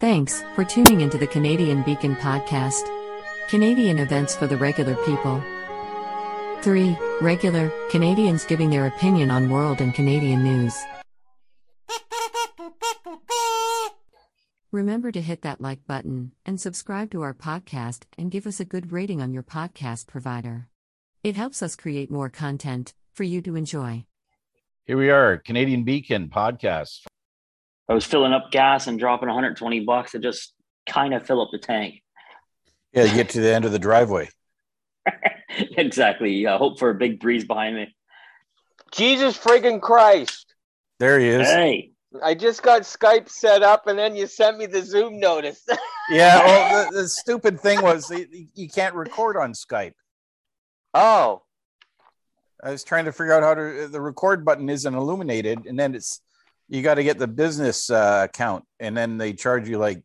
Thanks for tuning into the Canadian Beacon podcast. Canadian events for the regular people. 3. Regular Canadians giving their opinion on world and Canadian news. Remember to hit that like button and subscribe to our podcast and give us a good rating on your podcast provider. It helps us create more content for you to enjoy. Here we are, Canadian Beacon podcast. I was filling up gas and dropping 120 bucks to just kind of fill up the tank. Yeah, you get to the end of the driveway. exactly. Uh, hope for a big breeze behind me. Jesus friggin' Christ. There he is. Hey, I just got Skype set up and then you sent me the Zoom notice. Yeah, well, the, the stupid thing was you you can't record on Skype. oh, I was trying to figure out how to. The record button isn't illuminated, and then it's you got to get the business uh, account, and then they charge you like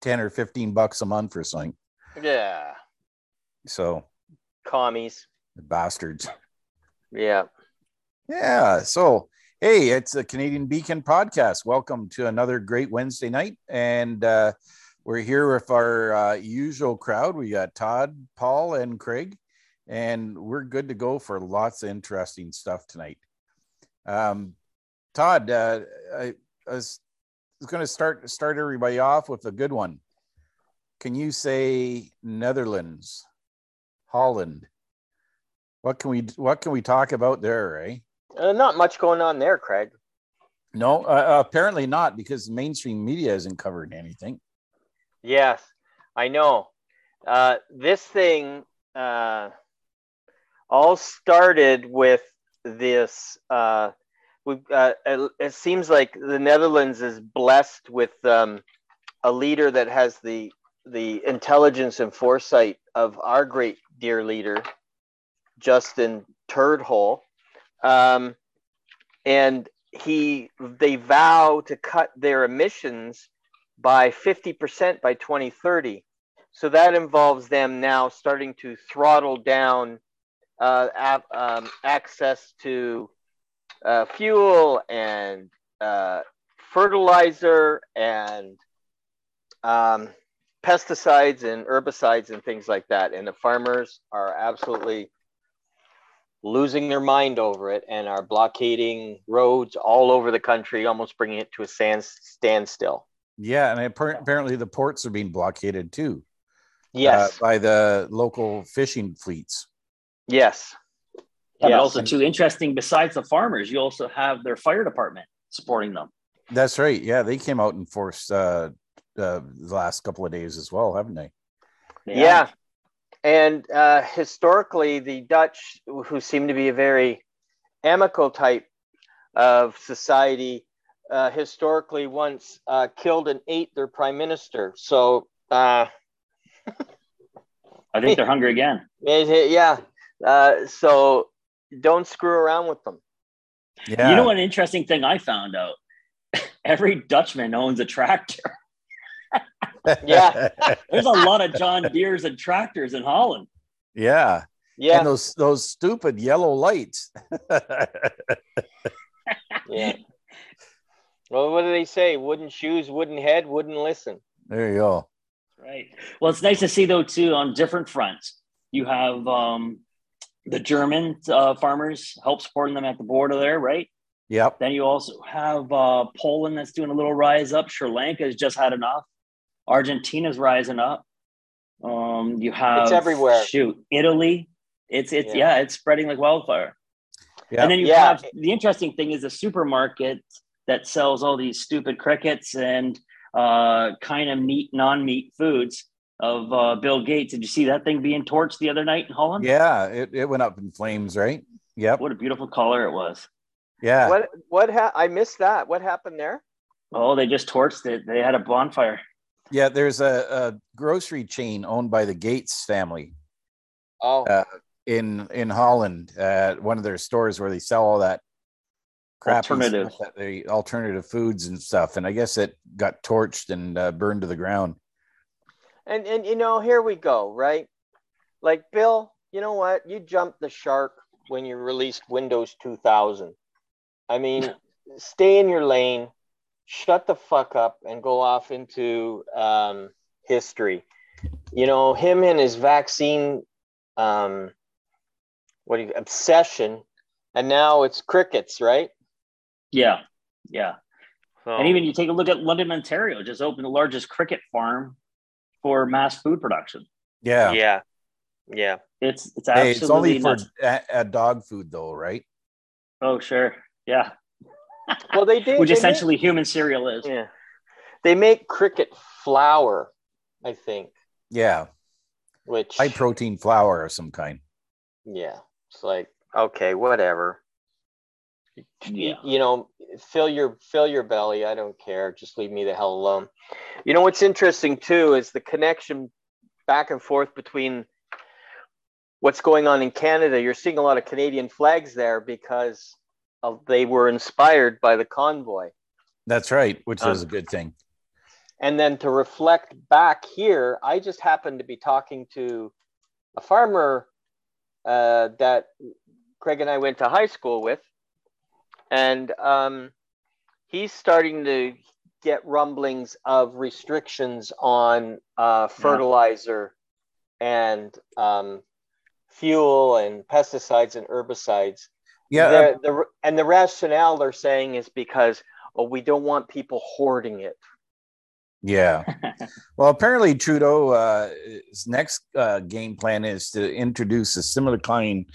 ten or fifteen bucks a month for something. yeah. So Commies. bastards. Yeah. Yeah. So, hey, it's a Canadian Beacon podcast. Welcome to another great Wednesday night. And uh, we're here with our uh, usual crowd. We got Todd, Paul, and Craig. And we're good to go for lots of interesting stuff tonight. Um, Todd, uh, I, I was, going to start start everybody off with a good one. Can you say Netherlands, Holland? What can we what can we talk about there, eh? Uh, not much going on there, Craig. No, uh, apparently not, because mainstream media hasn't covered anything. Yes, I know. Uh, this thing uh, all started with this. We, uh, it, it seems like the Netherlands is blessed with um, a leader that has the the intelligence and foresight of our great dear leader, Justin Turdhole. Um, and he they vow to cut their emissions by 50% by 2030 so that involves them now starting to throttle down uh, um, access to uh, fuel and uh, fertilizer and um, pesticides and herbicides and things like that and the farmers are absolutely losing their mind over it and are blockading roads all over the country, almost bringing it to a stand, standstill. Yeah, and apparently the ports are being blockaded too Yes, uh, by the local fishing fleets. yes, but Yes. also too interesting. Besides the farmers, you also have their fire department supporting them. That's right. Yeah, they came out and forced uh, uh, the last couple of days as well, haven't they? yeah. And uh, historically, the Dutch, who seem to be a very amical type of society, uh, historically once uh, killed and ate their prime minister. So, uh, I think they're hungry again. it- it- yeah. Uh, so don't screw around with them. Yeah. You know what interesting thing I found out? Every Dutchman owns a tractor. Yeah. There's a lot of John Deere's and tractors in Holland. yeah. Yeah. And those those stupid yellow lights. Yeah. Well, what do they say? Wooden shoes, wooden head, wouldn't listen. there you go. Right. Well, it's nice to see though too on different fronts. You have um, the German uh, farmers help supporting them at the border there, right? Yep. Then you also have uh, Poland that's doing a little rise up. Sri Lanka has just had enough. Argentina's rising up. Um, you have it's everywhere. Shoot, Italy. It's it's Yeah. yeah, it's spreading like wildfire. Yeah. And then you Yeah. have the interesting thing is a supermarket that sells all these stupid crickets and uh, kind of meat, non-meat foods of uh, Bill Gates. Did you see that thing being torched the other night in Holland? Yeah, it, it went up in flames, right? Yep. What a beautiful color it was. Yeah. What? What? Ha- I missed that. What happened there? Oh, they just torched it. They had a bonfire. Yeah, there's a, a grocery chain owned by the Gates family Oh, Uh, in in Holland at one of their stores where they sell all that crap, Alternative. that they alternative foods and stuff. And I guess it got torched and uh, burned to the ground. And and you know, here we go, right? Like Bill, you know what? You jumped the shark when you released Windows 2000. I mean, stay in your lane. shut the fuck up and go off into um, history. You know, him and his vaccine, um, what do you, obsession, and now it's crickets, right? Yeah, yeah. So, And even you take a look at London, Ontario, just opened the largest cricket farm for mass food production. Yeah. yeah, yeah. It's it's Hey, absolutely it's only for a, a dog food though, right? Oh sure, yeah. Well, they did. Which they essentially human cereal is. yeah, they make cricket flour, I think, Yeah. which High protein flour of some kind. yeah, it's like okay, whatever. Yeah. you know fill your fill your belly. I don't care. Just leave me the hell alone. You know what's interesting too is the connection back and forth between what's going on in canada. You're seeing a lot of canadian flags there because of, they were inspired by the convoy. That's right, which Um, is a good thing. and then to reflect back here i just happened to be talking to a farmer uh, that craig and i went to high school with and um, he's starting to get rumblings of restrictions on uh, fertilizer and um, fuel and pesticides and herbicides Yeah. the, the, and the rationale they're saying is because oh we don't want people hoarding it Yeah. well, apparently Trudeau's uh, next uh, game plan is to introduce a similar kind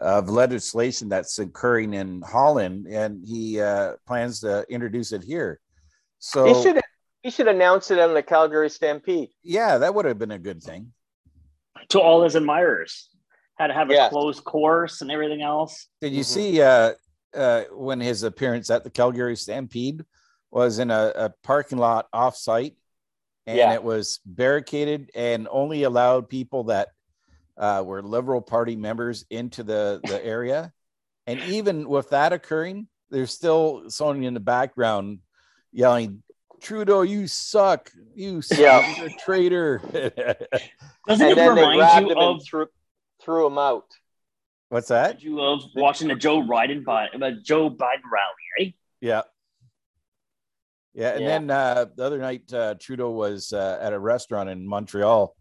of legislation that's occurring in Holland, and he uh, plans to introduce it here. So, He should he should announce it on the Calgary Stampede. yeah, that would have been a good thing. to all his admirers. Had to have a Yes. closed course and everything else. Did you Mhm. see uh, uh, when his appearance at the Calgary Stampede was in a, a parking lot off-site, and Yeah. it was barricaded and only allowed people that uh, were Liberal Party members into the the area, and even with that occurring, there's still someone in the background yelling. Trudeau, you suck. You suck. Yeah. You're a traitor. Doesn't And it then they remind grabbed you him of and threw, threw him out. What's that? you of watching the Joe Biden uh, Joe Biden rally, right? Yeah. Yeah. And Yeah. then uh, the other night, uh, Trudeau was uh, at a restaurant in Montreal,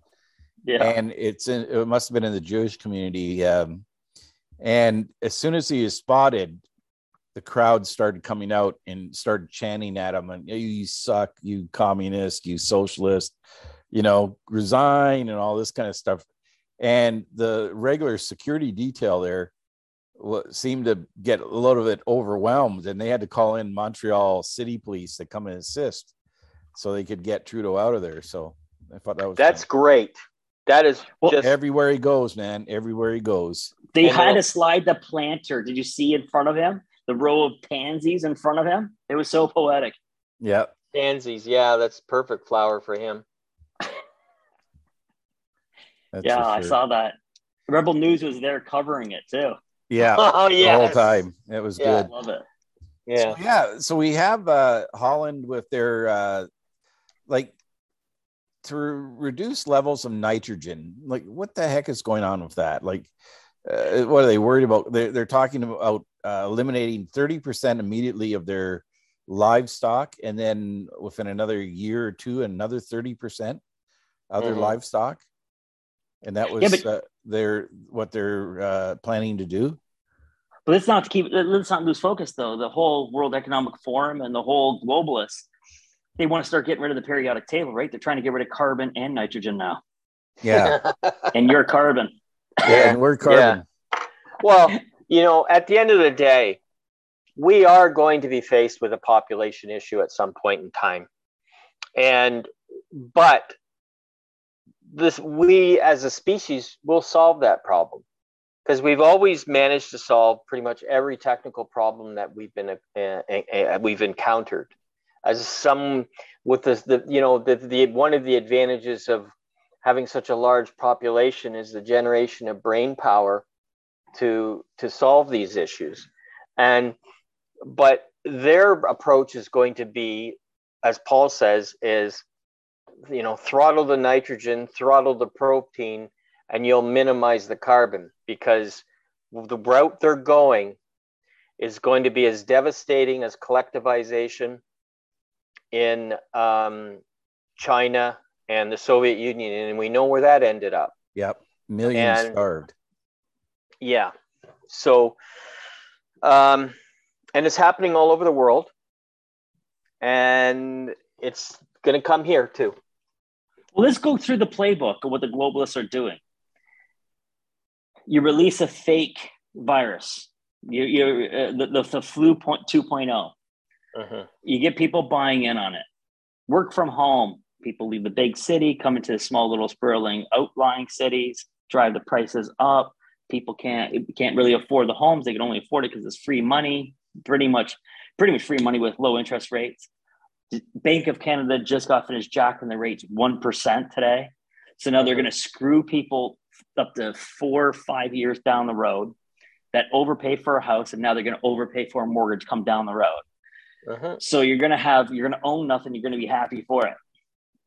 Yeah. and it's in, it must have been in the Jewish community. Um, and as soon as he is spotted, the crowd started coming out and started chanting at him and you suck, you communist, you socialist, you know, resign and all this kind of stuff. And the regular security detail there seemed to get a little bit overwhelmed, and they had to call in Montreal City Police to come and assist, so they could get Trudeau out of there. So I thought that was That's great. That is Well, just everywhere he goes, man. Everywhere he goes. They And had they'll- to slide the planter. Did you see in front of him the row of pansies in front of him? It was so poetic. Yeah, pansies. Yeah, that's perfect flower for him. that's yeah, for I saw that. Rebel News was there covering it too. Yeah, Oh yeah. the whole time it was Yeah. good. Love it. Yeah. So, yeah. So we have uh, Holland with their uh, like to re- reduce levels of nitrogen. Like, what the heck is going on with that? Like, uh, what are they worried about? They're, they're talking about uh, eliminating 30% immediately of their livestock, and then within another year or two, another 30% of their Mhm. livestock. And that was Yeah, but- uh, their what they're uh, planning to do. But let's not keep let's not lose focus though. The whole World Economic Forum and the whole globalists, they want to start getting rid of the periodic table, right? They're trying to get rid of carbon and nitrogen now. Yeah, And you're carbon. yeah. and we're carbon. well, you know, at the end of the day, we are going to be faced with a population issue at some point in time. And but this we as a species will solve that problem because we've always managed to solve pretty much every technical problem that we've been uh, uh, uh, we've encountered as some with this the you know the, the one of the advantages of having such a large population is the generation of brain power to to solve these issues. And but their approach is going to be as paul says is you know throttle the nitrogen throttle the protein and you'll minimize the carbon because the route they're going is going to be as devastating as collectivization in um, China and the Soviet Union, and we know where that ended up. Yep, millions And- starved. Yeah. So, um, and it's happening all over the world, and it's going to come here too. Well, let's go through the playbook of what the globalists are doing. You release a fake virus, you, you uh, the, the, the flu point 2.0. Mhm. You get people buying in on it. Work from home. People leave the big city, come into the small little sprawling outlying cities, drive the prices up. People can't can't really afford the homes. They can only afford it because it's free money, pretty much, pretty much free money with low interest rates. Bank of Canada just got finished jacking the rates one percent today, so now they're going to screw people up to four or five years down the road that overpay for a house, and now they're going to overpay for a mortgage come down the road. Mhm. So you're gonna have you're gonna own nothing. You're gonna be happy for it.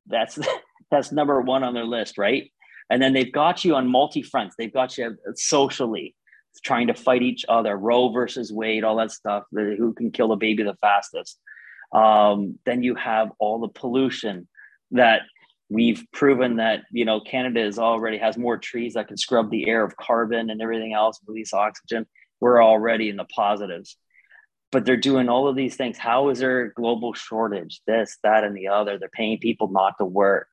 That's that's number one on their list, right? And then they've got you on multi fronts. They've got you socially trying to fight each other, Roe versus Wade, all that stuff. Who can kill a baby the fastest? Um, then you have all the pollution that we've proven that you know Canada is already has more trees that can scrub the air of carbon and everything else, release oxygen. We're already in the positives but they're doing all of these things. How is there a global shortage? This, that, and the other. They're paying people not to work.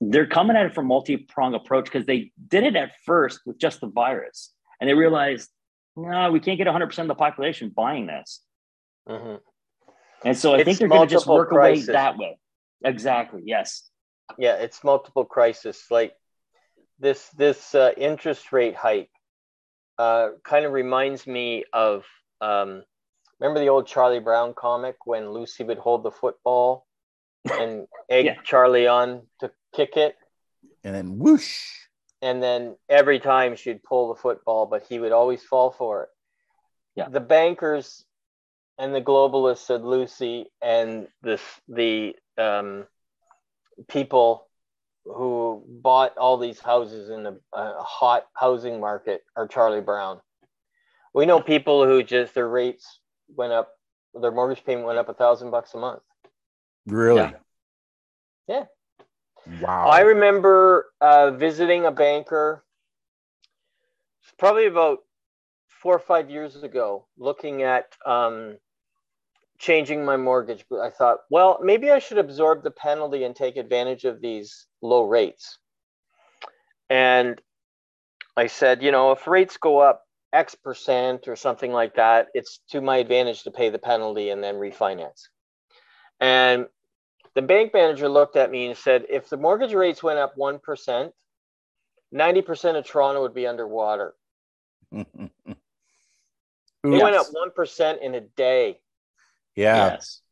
They're coming at it from multi-prong approach because they did it at first with just the virus, and they realized, no, we can't get 100% of the population buying this. Mhm. And so I It's think they're going to just work away that way. Exactly. Yes. Yeah, it's multiple crisis. Like this, this uh, interest rate hike uh, kind of reminds me of. Um, remember the old Charlie Brown comic when Lucy would hold the football and egg Yeah. Charlie on to kick it, And then whoosh. and then every time she'd pull the football, but he would always fall for it. Yeah. The bankers and the globalists said Lucy, and the the um, people who bought all these houses in the uh, hot housing market are Charlie Brown. We know people who just their rates went up, their mortgage payment went up a thousand bucks a month. Really? Yeah. Wow. I remember uh, visiting a banker probably about four or five years ago, looking at um, changing my mortgage. But I thought, well, maybe I should absorb the penalty and take advantage of these low rates. And I said, you know, if rates go up X percent or something like that, it's to my advantage to pay the penalty and then refinance. And the bank manager looked at me and said, if the mortgage rates went up 1%, 90% of Toronto would be underwater. It went up 1% in a day. yeah. Yes.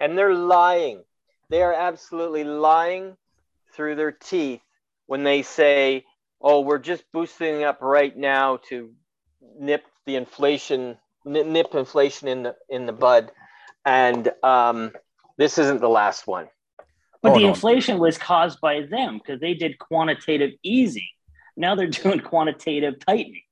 And they're lying. They are absolutely lying through their teeth when they say, oh, we're just boosting up right now to nip the inflation, nip, nip inflation in the, in the bud. And um, this isn't the last one. But Oh, the no. inflation was caused by them because they did quantitative easing. Now they're doing quantitative tightening.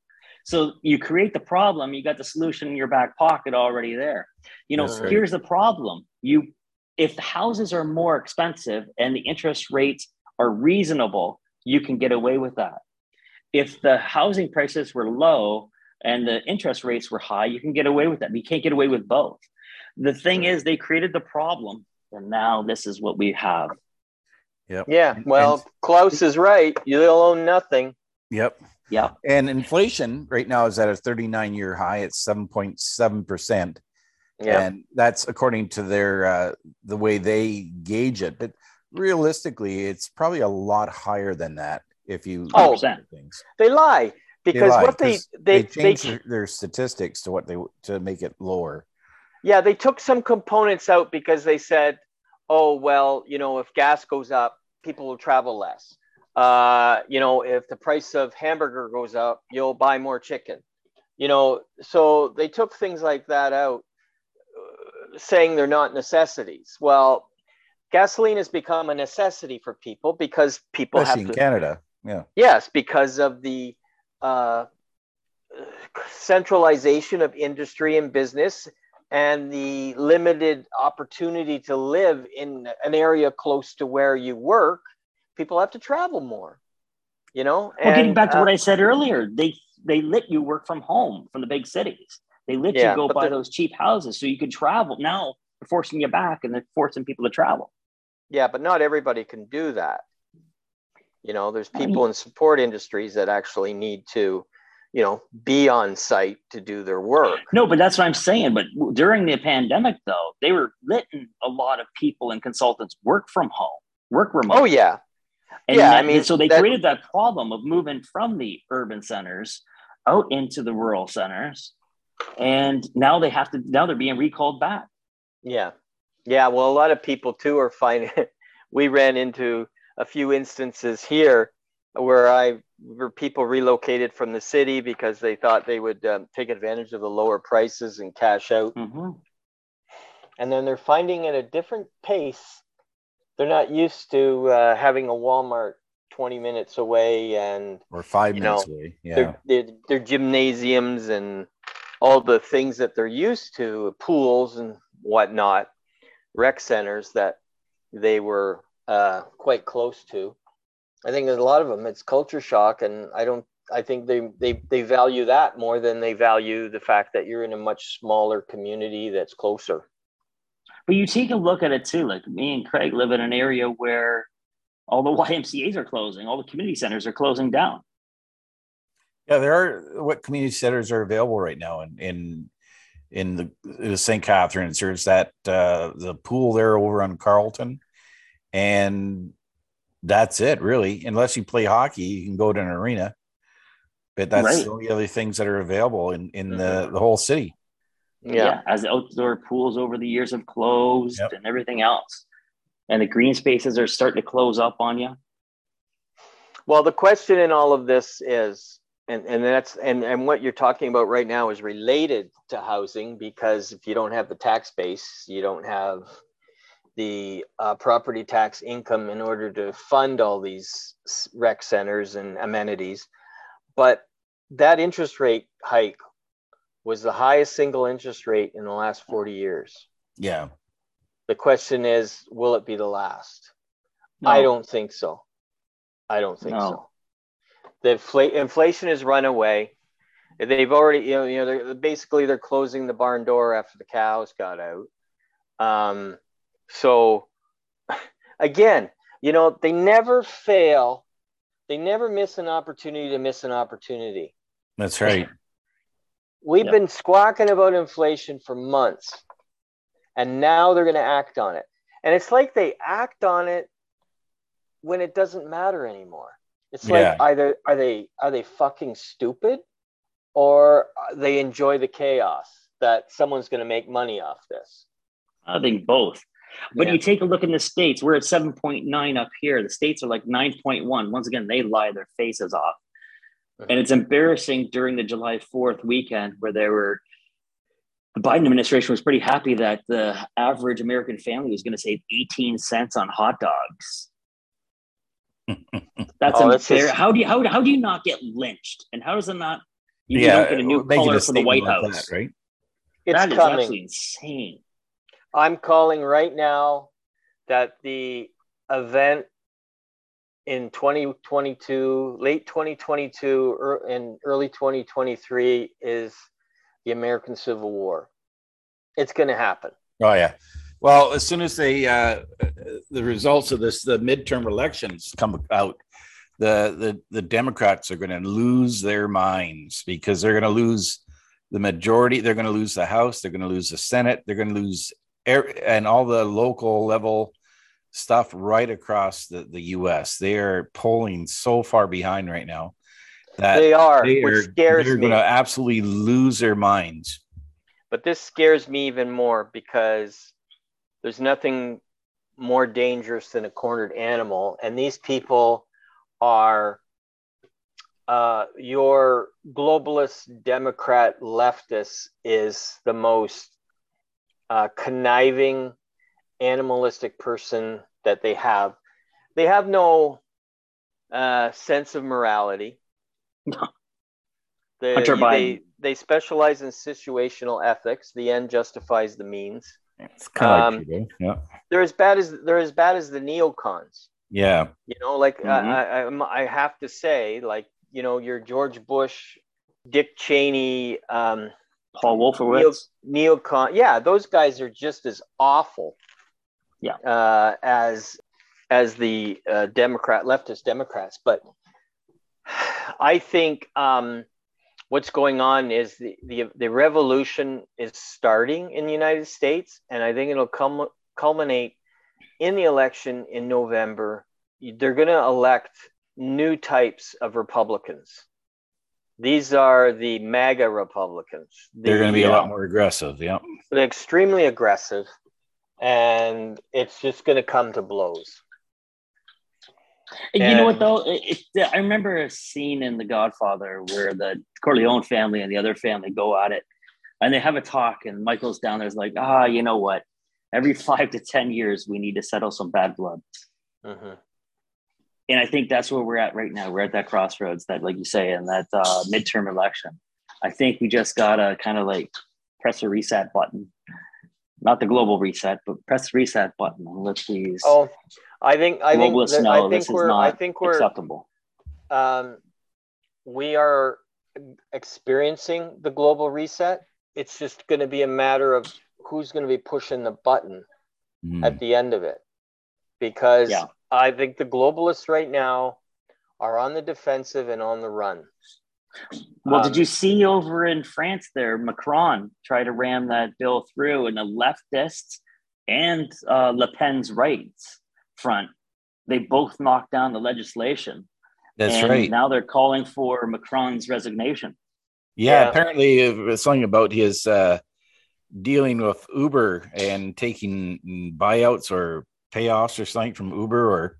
So you create the problem, you got the solution in your back pocket already there. You know, right. here's the problem. You if the houses are more expensive and the interest rates are reasonable, you can get away with that. If the housing prices were low and the interest rates were high, you can get away with that. You can't get away with both. The thing is, they created the problem, and now this is what we have. Yep. Yeah, well, and- Klaus is right. You'll own nothing. Yep. Yeah. And inflation right now is at a 39 year high. It's 7.7%. Yeah. And that's according to their, uh, the way they gauge it. But realistically, it's probably a lot higher than that if you Oh. look at things. They lie because lie, what they they They, they, change their, statistics to what they to make it lower. yeah they took some components out because they said, oh well, you know, if gas goes up, people will travel less. Uh, you know, if the price of hamburger goes up, you'll buy more chicken. You know, so they took things like that out, uh, saying they're not necessities. Well, gasoline has become a necessity for people because people Especially have in Canada. Yeah. Yes, because of the uh, centralization of industry and business and the limited opportunity to live in an area close to where you work, people have to travel more. You know, well, getting back to uh, what I said earlier, they they let you work from home from the big cities. They let yeah, you go buy those cheap houses so you could travel. Now they're forcing you back and they're forcing people to travel. Yeah, but not everybody can do that. You know, there's people in support industries that actually need to, you know, be on site to do their work. No, but that's what I'm saying. But during the pandemic, though, they were letting a lot of people and consultants work from home, work remote. Oh yeah, and yeah. That, I mean, so they that, created that problem of moving from the urban centers out into the rural centers, and now they have to. Now they're being recalled back. Yeah, yeah. Well, a lot of people too are finding. we ran into a few instances here where I where people relocated from the city because they thought they would um, take advantage of the lower prices and cash out. Mm-hmm. And then they're finding at a different pace. They're not used to uh, having a Walmart 20 minutes away and or five minutes know, away. Yeah. Their, their, their gymnasiums and all the things that they're used to, pools and whatnot, rec centers that they were uh, quite close to. I think there's a lot of them. It's culture shock, and I don't. I think they they they value that more than they value the fact that you're in a much smaller community that's closer. But you take a look at it too. Like me and Craig live in an area where all the YMCA's are closing, all the community centers are closing down. Yeah, there are what community centers are available right now in in in the, the St. Catharines. There's that uh, the pool there over on Carlton and that's it really unless you play hockey you can go to an arena but that's right. the only other things that are available in in the, mm-hmm. the whole city yeah. yeah as outdoor pools over the years have closed yep. and everything else and the green spaces are starting to close up on you well the question in all of this is and, and that's and, and what you're talking about right now is related to housing because if you don't have the tax base you don't have the uh, property tax income in order to fund all these rec centers and amenities. But that interest rate hike was the highest single interest rate in the last 40 years. Yeah. The question is, will it be the last? No. I don't think so. I don't think no. so. The infl- inflation has run away. They've already, you know, you know, they're basically they're closing the barn door after the cows got out. Um, so again, you know, they never fail. They never miss an opportunity to miss an opportunity. That's right. We've yep. been squawking about inflation for months, and now they're going to act on it. And it's like they act on it when it doesn't matter anymore. It's like yeah. either are they are they fucking stupid, or they enjoy the chaos that someone's going to make money off this. I think both. But yeah. you take a look in the states, we're at 7.9 up here. The states are like 9.1. Once again, they lie their faces off. Mm-hmm. And it's embarrassing during the July 4th weekend where there were the Biden administration was pretty happy that the average American family was going to save 18 cents on hot dogs. That's oh, unfair. Just... How do you how, how do you not get lynched? And how does it not you yeah, don't get a new color for the White House? That, right? It's that is actually insane. I'm calling right now that the event in 2022, late 2022 and early 2023 is the American Civil War. It's going to happen. Oh yeah. Well, as soon as they uh, the results of this the midterm elections come out, the the the Democrats are going to lose their minds because they're going to lose the majority. They're going to lose the House. They're going to lose the Senate. They're going to lose and all the local level stuff right across the, the US. They are pulling so far behind right now that they are, they which scares they're me. going to absolutely lose their minds. But this scares me even more because there's nothing more dangerous than a cornered animal. And these people are uh, your globalist Democrat leftist is the most uh, conniving, animalistic person that they have. They have no uh, sense of morality. No. They, Biden. they specialize in situational ethics. The end justifies the means. It's kind of like um, yeah. They're as bad as they're as bad as the neocons. Yeah. You know, like mm-hmm. I, I I have to say, like you know, your George Bush, Dick Cheney, um, Paul Wolfowitz, Neo, neocon. Yeah, those guys are just as awful. Yeah. Uh, as as the uh, Democrat leftist Democrats, but I think um, what's going on is the, the, the revolution is starting in the United States, and I think it'll come culminate in the election in November. They're going to elect new types of Republicans. These are the MAGA Republicans. The, They're going to be a lot more aggressive. Yeah. They're extremely aggressive, and it's just going to come to blows. And, you know what though? It, it, I remember a scene in The Godfather where the Corleone family and the other family go at it, and they have a talk, and Michael's down there's like, ah, you know what? Every five to ten years, we need to settle some bad blood. Mm-hmm. And I think that's where we're at right now. We're at that crossroads that, like you say, in that uh, midterm election. I think we just gotta kind of like press a reset button, not the global reset, but press the reset button and let these. Oh, I think I think that, I think we're not I think we're acceptable. Um, we are experiencing the global reset. It's just going to be a matter of who's going to be pushing the button mm. at the end of it, because yeah. I think the globalists right now are on the defensive and on the run. Well, um, did you see over in France there, Macron try to ram that bill through, and the leftists and uh, Le Pen's rights front, they both knocked down the legislation. That's and right. Now they're calling for Macron's resignation. Yeah, yeah. apparently it's something about his uh, dealing with Uber and taking buyouts or payoffs or something from Uber or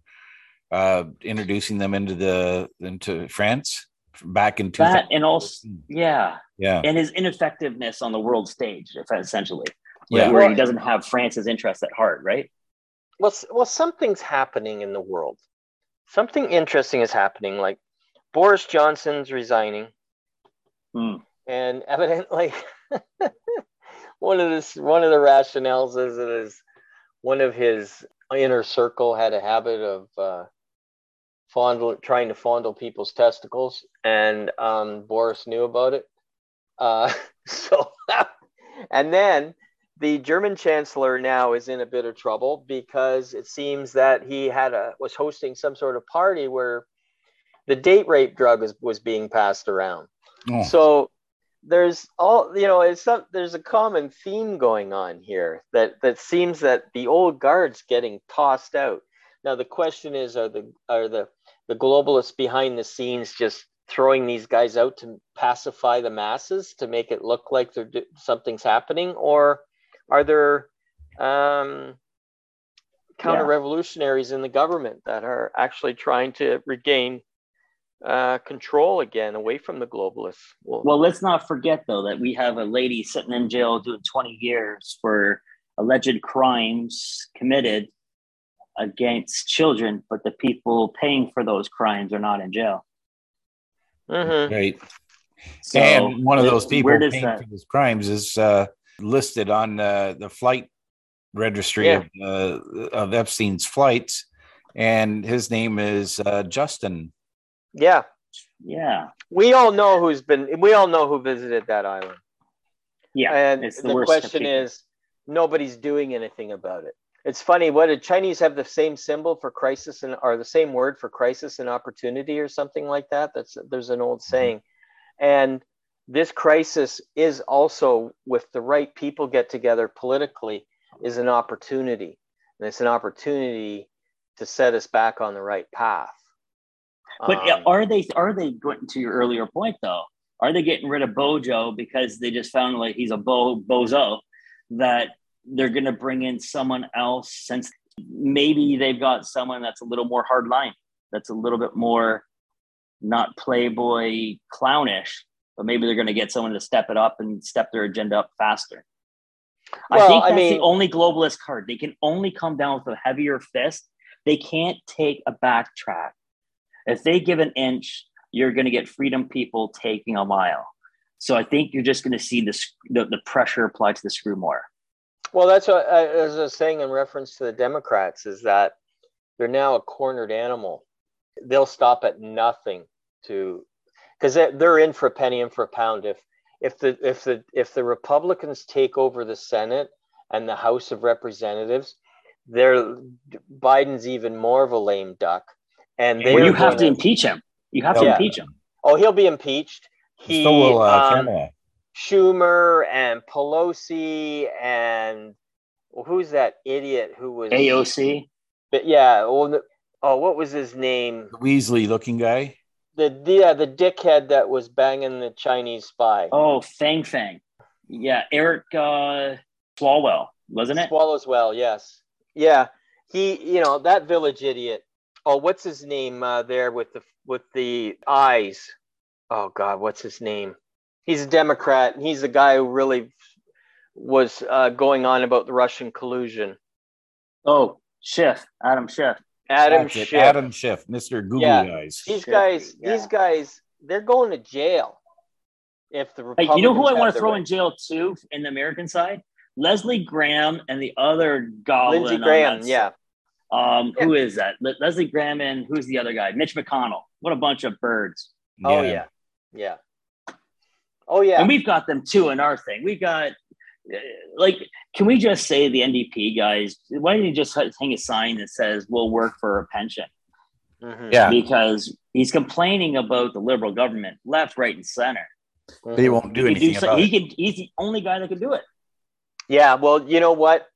uh, introducing them into the into France back in that and also yeah yeah and his ineffectiveness on the world stage essentially yeah. where he doesn't have France's interests at heart right well, well, something's happening in the world. Something interesting is happening. Like Boris Johnson's resigning, hmm. and evidently, one of this one of the rationales is that is one of his inner circle had a habit of uh, fondle trying to fondle people's testicles, and um, Boris knew about it. Uh, so, and then the German chancellor now is in a bit of trouble because it seems that he had a was hosting some sort of party where the date rape drug was, was being passed around. Oh. So there's all you know it's not, there's a common theme going on here that that seems that the old guard's getting tossed out. Now the question is are the are the the globalists behind the scenes just throwing these guys out to pacify the masses to make it look like they're something's happening or are there um, counter revolutionaries yeah. in the government that are actually trying to regain uh, control again away from the globalists? Well, well, let's not forget though that we have a lady sitting in jail doing 20 years for alleged crimes committed against children, but the people paying for those crimes are not in jail. Mm-hmm. Right. So and one of those people paying that, for those crimes is uh, listed on uh, the flight registry yeah. of, uh, of Epstein's flights, and his name is uh, Justin. Yeah, yeah. We all know who's been. We all know who visited that island. Yeah, and the, the question is, nobody's doing anything about it. It's funny. What did Chinese have the same symbol for crisis and or the same word for crisis and opportunity or something like that? That's there's an old mm-hmm. saying, and this crisis is also with the right people get together politically is an opportunity and it's an opportunity to set us back on the right path but um, are they are they going to your earlier point though are they getting rid of bojo because they just found like he's a bo bozo that they're going to bring in someone else since maybe they've got someone that's a little more hard line that's a little bit more not playboy clownish but maybe they're going to get someone to step it up and step their agenda up faster. Well, I think that's I mean, the only globalist card. They can only come down with a heavier fist. They can't take a backtrack. If they give an inch, you're going to get freedom people taking a mile. So I think you're just going to see this the, the pressure applied to the screw more. Well, that's what I, as I was saying in reference to the Democrats is that they're now a cornered animal. They'll stop at nothing to because they're in for a penny and for a pound. If if the if the if the Republicans take over the Senate and the House of Representatives, they're Biden's even more of a lame duck. And they well, you have to impeach him. You have to yeah. impeach him. Oh, he'll be impeached. He, so will uh, um, Schumer and Pelosi and well, who's that idiot who was AOC? But yeah, well, oh, what was his name? The Weasley looking guy. The yeah, the dickhead that was banging the Chinese spy. Oh, Fang Fang. Yeah, Eric uh, Swalwell, wasn't it? Swalwell, yes. Yeah, he, you know, that village idiot. Oh, what's his name uh, there with the with the eyes? Oh God, what's his name? He's a Democrat. He's the guy who really was uh, going on about the Russian collusion. Oh, Schiff, Adam Schiff. Adam Schiff. Adam Schiff, Mr. Googly yeah. Eyes. These Schiff, guys, yeah. these guys, they're going to jail if the Republicans. Hey, you know who I want to throw right. in jail too in the American side? Leslie Graham and the other goblin. Lindsey Graham, yeah. Um, yeah. Who is that? Le- Leslie Graham and who's the other guy? Mitch McConnell. What a bunch of birds. Oh yeah, yeah. Oh yeah. And we've got them too in our thing. We got like, can we just say the NDP guys? Why don't you just hang a sign that says "We'll work for a pension"? Mm-hmm. Yeah, because he's complaining about the liberal government, left, right, and center. But he won't do he anything do so, about he it. Can, he's the only guy that can do it. Yeah, well, you know what?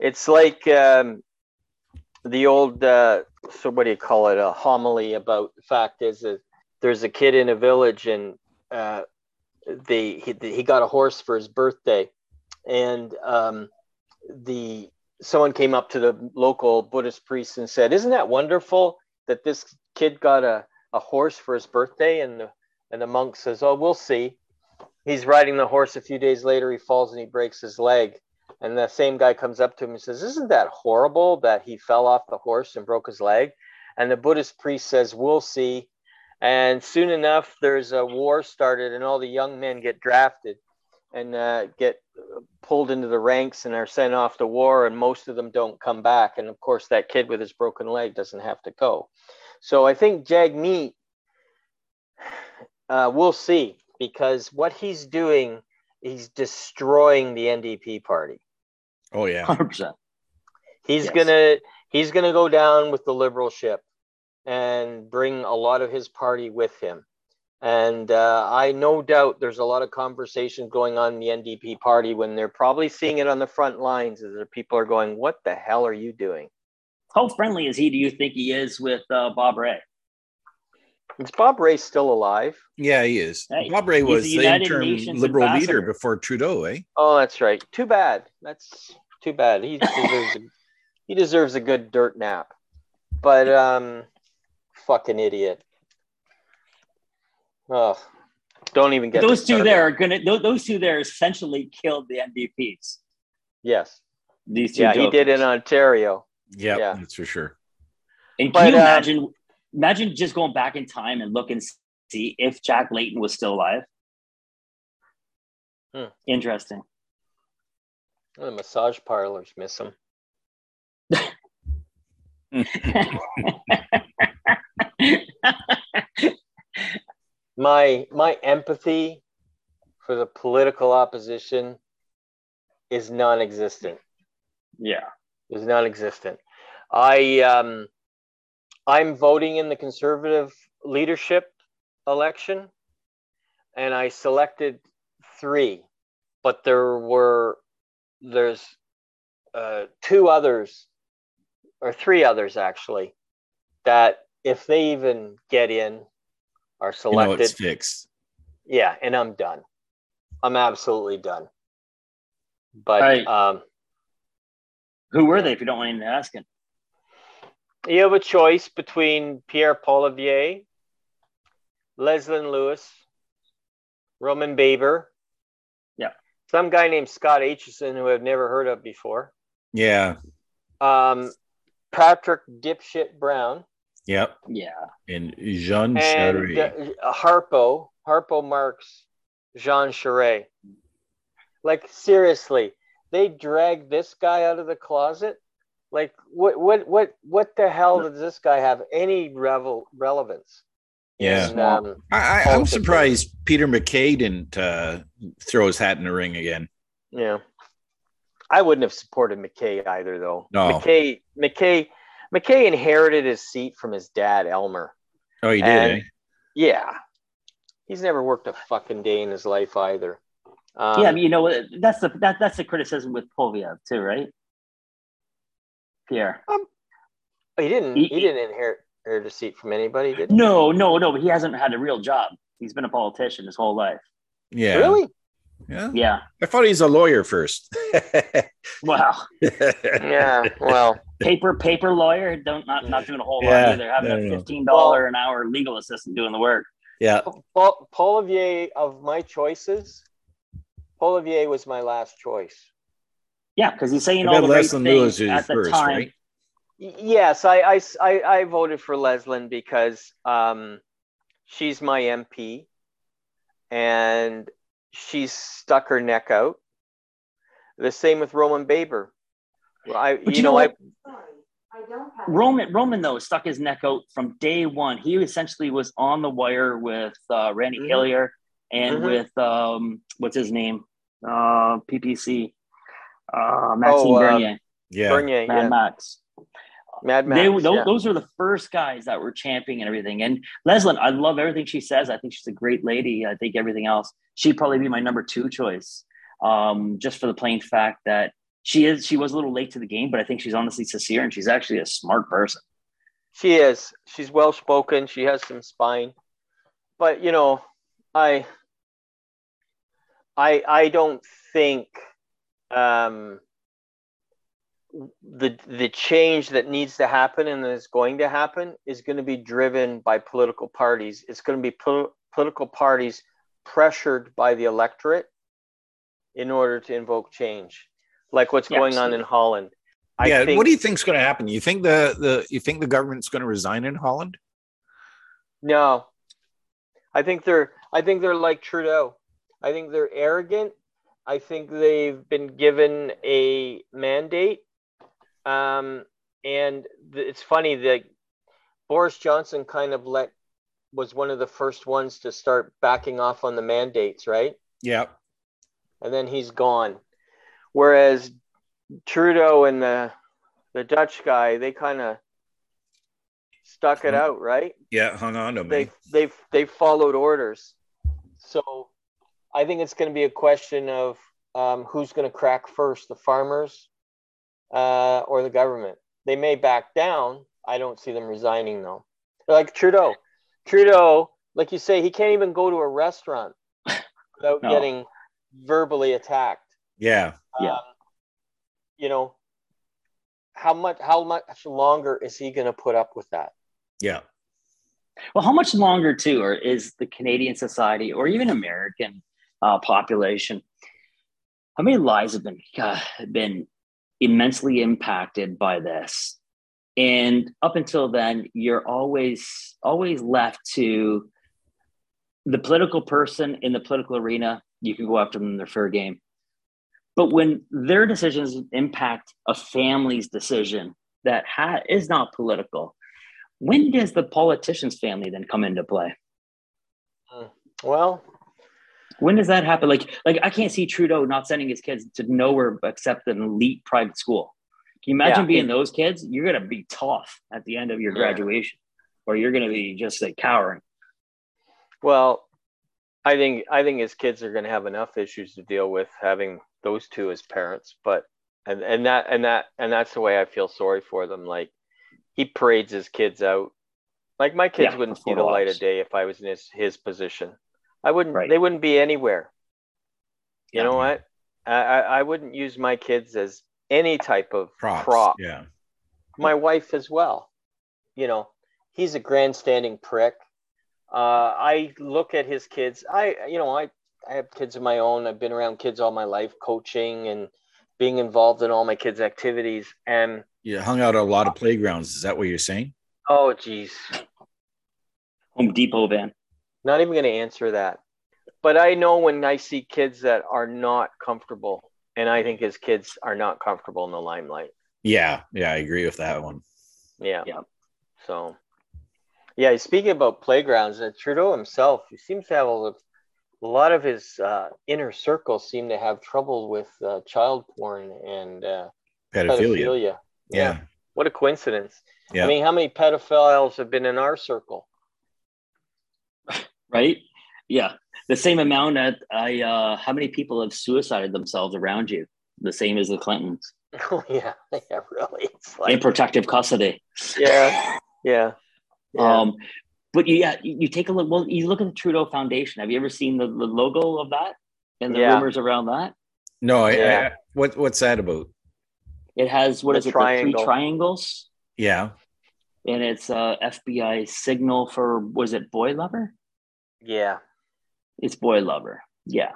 It's like um, the old, uh, so what do you call it? A homily about the fact is that there's a kid in a village and uh, they he, he got a horse for his birthday, and um, the someone came up to the local Buddhist priest and said, "Isn't that wonderful that this kid got a, a horse for his birthday?" And the and the monk says, "Oh, we'll see." He's riding the horse. A few days later, he falls and he breaks his leg. And the same guy comes up to him and says, Isn't that horrible that he fell off the horse and broke his leg? And the Buddhist priest says, We'll see. And soon enough, there's a war started, and all the young men get drafted and uh, get pulled into the ranks and are sent off to war, and most of them don't come back. And of course, that kid with his broken leg doesn't have to go. So I think Jagmeet, uh, we'll see, because what he's doing, he's destroying the NDP party. Oh yeah, hundred percent. He's yes. gonna he's gonna go down with the liberal ship and bring a lot of his party with him. And uh, I no doubt there's a lot of conversation going on in the NDP party when they're probably seeing it on the front lines as people are going, What the hell are you doing? How friendly is he, do you think he is with uh, Bob Rae? Is Bob Rae still alive? Yeah, he is. Hey, Bob Rae was the interim Nations liberal ambassador. leader before Trudeau, eh? Oh, that's right. Too bad. That's too bad. He deserves a, he deserves a good dirt nap. But um, fucking idiot. Oh, don't even get those two there are gonna. Those two there essentially killed the NDPs. Yes, these two. Yeah, jokers. he did in Ontario. Yep, yeah, that's for sure. And can but, you uh, imagine? Imagine just going back in time and look and see if Jack Layton was still alive. Hmm. Interesting. The massage parlors miss him. my my empathy for the political opposition is non-existent. Yeah, is non-existent. I um, I'm voting in the conservative leadership election, and I selected three, but there were there's uh, two others or three others actually that if they even get in are selected, you know it's fixed. Yeah, and I'm done. I'm absolutely done. But right. um, who were they? If you don't mind asking, you have a choice between Pierre Poilievre, Leslyn Lewis, Roman Baber, yeah, some guy named Scott Aitchison who I've never heard of before. Yeah. Um, Patrick Dipshit Brown. Yep. Yeah. And Jean And Charest. uh, Harpo, Harpo Marx, Jean Charest. Like seriously, they dragged this guy out of the closet. Like what what what what the hell does this guy have any revel relevance? Yeah. in, um, I, I, I'm surprised Peter MacKay didn't uh, throw his hat in the ring again. Yeah. I wouldn't have supported MacKay either, though. No. MacKay, MacKay, MacKay inherited his seat from his dad, Elmer. Oh, he did. And- eh? Yeah. He's never worked a fucking day in his life either. Um, yeah, but you know? That's the that, that's the criticism with Poilievre too, right? Pierre. Um, he didn't. he- He, didn't inherit, inherit a seat from anybody, did he? No, no, no. But he hasn't had a real job. He's been a politician his whole life. Yeah. Really? Yeah. Yeah. I thought he's a lawyer first. Wow. Yeah. Well, Paper paper lawyer. Don't not not doing a whole Yeah, lot either. Having no, a fifteen dollar an hour legal assistant doing the work. yeah. Paul, Poilievre of my choices, Poilievre was my last choice. Yeah, because he's saying I all bet the right Leslyn Lewis things is at the first, time. right? Y- Yes, I, I, I, I voted for Leslyn because um, she's my MP and she's stuck her neck out. The same with Roman Baber. Well, I, But you, know, I, Roman Roman though stuck his neck out from day one. He essentially was on the wire with uh, Randy Mhm. Hillier and Mhm. with um, what's his name, uh, PPC, uh, Maxime Oh, uh, Bernier, Yeah. Bernier, Mad yeah, Max. Mad Max. they, those, yeah. those are the first guys that were championing and everything. And Leslyn, I love everything she says. I think she's a great lady. I think everything else. She'd probably be my number two choice, um, just for the plain fact that she is. She was a little late to the game, but I think she's honestly sincere and she's actually a smart person. She is. She's well spoken. She has some spine. But you know, I I I don't think um the the change that needs to happen and is going to happen is going to be driven by political parties. It's going to be pol- political parties pressured by the electorate in order to invoke change, like what's Yeah, going on in. Holland. I yeah. think- what do you think's going to happen? You think the the you think the government's going to resign in Holland? No. I think they're I think they're like Trudeau. I think they're arrogant. I think they've been given a mandate. Um, and th- it's funny that Boris Johnson kind of let was one of the first ones to start backing off on the mandates, right? Yeah. And then he's gone. Whereas Trudeau and the the Dutch guy, they kind of stuck it out, right? Yeah. Hung on to me. they they've they've followed orders. So I think it's going to be a question of um, who's going to crack first, the farmers uh, or the government. They may back down. I don't see them resigning though. They're like Trudeau. Trudeau, like you say, he can't even go to a restaurant without No. getting verbally attacked. yeah. Yeah. Um, you know, how much how much longer is he going to put up with that? Yeah. Well, how much longer too, or is the Canadian society, or even American uh, population? How many lives have been uh, been immensely impacted by this? And up until then, you're always always left to the political person in the political arena. You can go after them their fair game, but when their decisions impact a family's decision that ha- is not political, when does the politician's family then come into play? Well, When does that happen? Like, like I can't see Trudeau not sending his kids to nowhere except an elite private school. Can you imagine Yeah. being those kids? You're gonna be tough at the end of your Yeah. graduation, or you're gonna be just like cowering. Well, I think I think his kids are going to have enough issues to deal with having those two as parents, but and and that and that and that's the way I feel sorry for them. Like he parades his kids out. Like my kids Yeah, wouldn't see the light of day if I was in his his position. I wouldn't. Right. They wouldn't be anywhere. You Yeah. know what? I, I I wouldn't use my kids as any type of Props. prop Yeah. my wife as well. You know, he's a grandstanding prick. Uh, I look at his kids. I, you know, I, I have kids of my own. I've been around kids all my life, coaching and being involved in all my kids' activities. And You hung out at a lot of playgrounds. Is that what you're saying? Oh, geez. Home Depot van. Not even going to answer that. But I know when I see kids that are not comfortable, and I think his kids are not comfortable in the limelight. Yeah, yeah, I agree with that one. Yeah. Yeah. So, yeah, speaking about playgrounds, uh, Trudeau himself, he seems to have a, lot- a lot of his uh, inner circle seem to have trouble with uh, child porn and uh, Pedophilia. pedophilia. Yeah. What a coincidence. Yeah. I mean, how many pedophiles have been in our circle? Right? Yeah, the same amount that I. Uh, how many people have suicided themselves around you? The same as the Clintons Oh, yeah. Yeah, really. It's in protective custody. yeah. Yeah. yeah. Um, but you, yeah, you, you take a look. Well, you look at the Trudeau Foundation. Have you ever seen the, the logo of that and the Yeah. rumors around that? No, I, Yeah. I, what what's that about? It has what The is it? The three triangles, Yeah. and it's uh, FBI signal for was it boy lover? Yeah. It's boy lover. Yeah.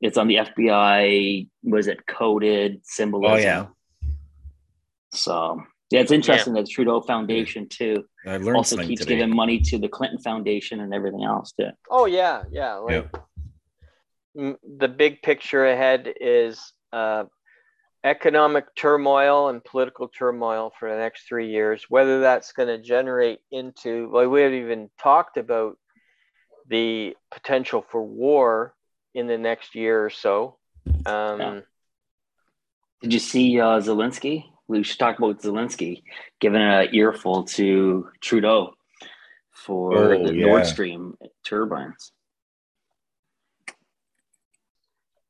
It's on the FBI. Was it coded symbolism? Oh yeah. So yeah, it's interesting that the Trudeau Foundation too I learned also keeps today. giving money to the Clinton Foundation and everything else too. Oh yeah, yeah. Like m- the big picture ahead is uh, economic turmoil and political turmoil for the next three years. Whether that's going to generate into, well, we haven't even talked about the potential for war in the next year or so. Um, Yeah. Did you see uh, Zelensky? We should talk about Zelensky giving an earful to Trudeau for Oh, the yeah. Nord Stream turbines.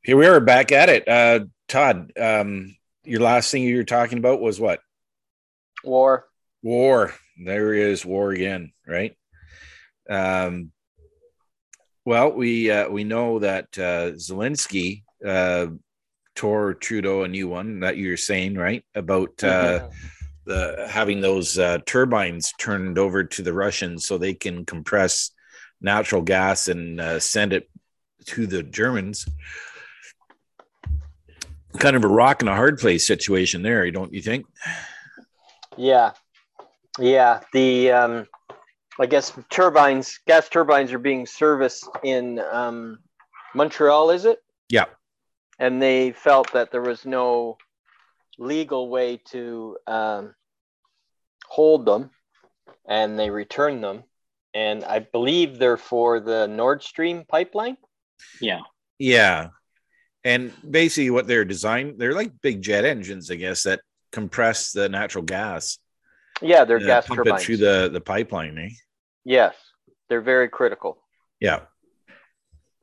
Here we are back at it. Uh, Todd, um, your last thing you were talking about was what? War. War. There is war again, right? Um, well, we uh, we know that uh, Zelensky uh, tore Trudeau a new one that you're saying, right? About uh, the having those uh, turbines turned over to the Russians so they can compress natural gas and uh, send it to the Germans. Kind of a rock and a hard place situation there, don't you think? Yeah, yeah. The um, I guess turbines, gas turbines, are being serviced in um, Montreal. Is it? Yeah. And they felt that there was no legal way to um, hold them, and they returned them. And I believe they're for the Nord Stream pipeline. Yeah. Yeah. And basically what they're designed, they're like big jet engines, I guess, that compress the natural gas. Yeah, they're uh, gas pump turbines. it through the, the pipeline, eh? Yes, they're very critical. Yeah.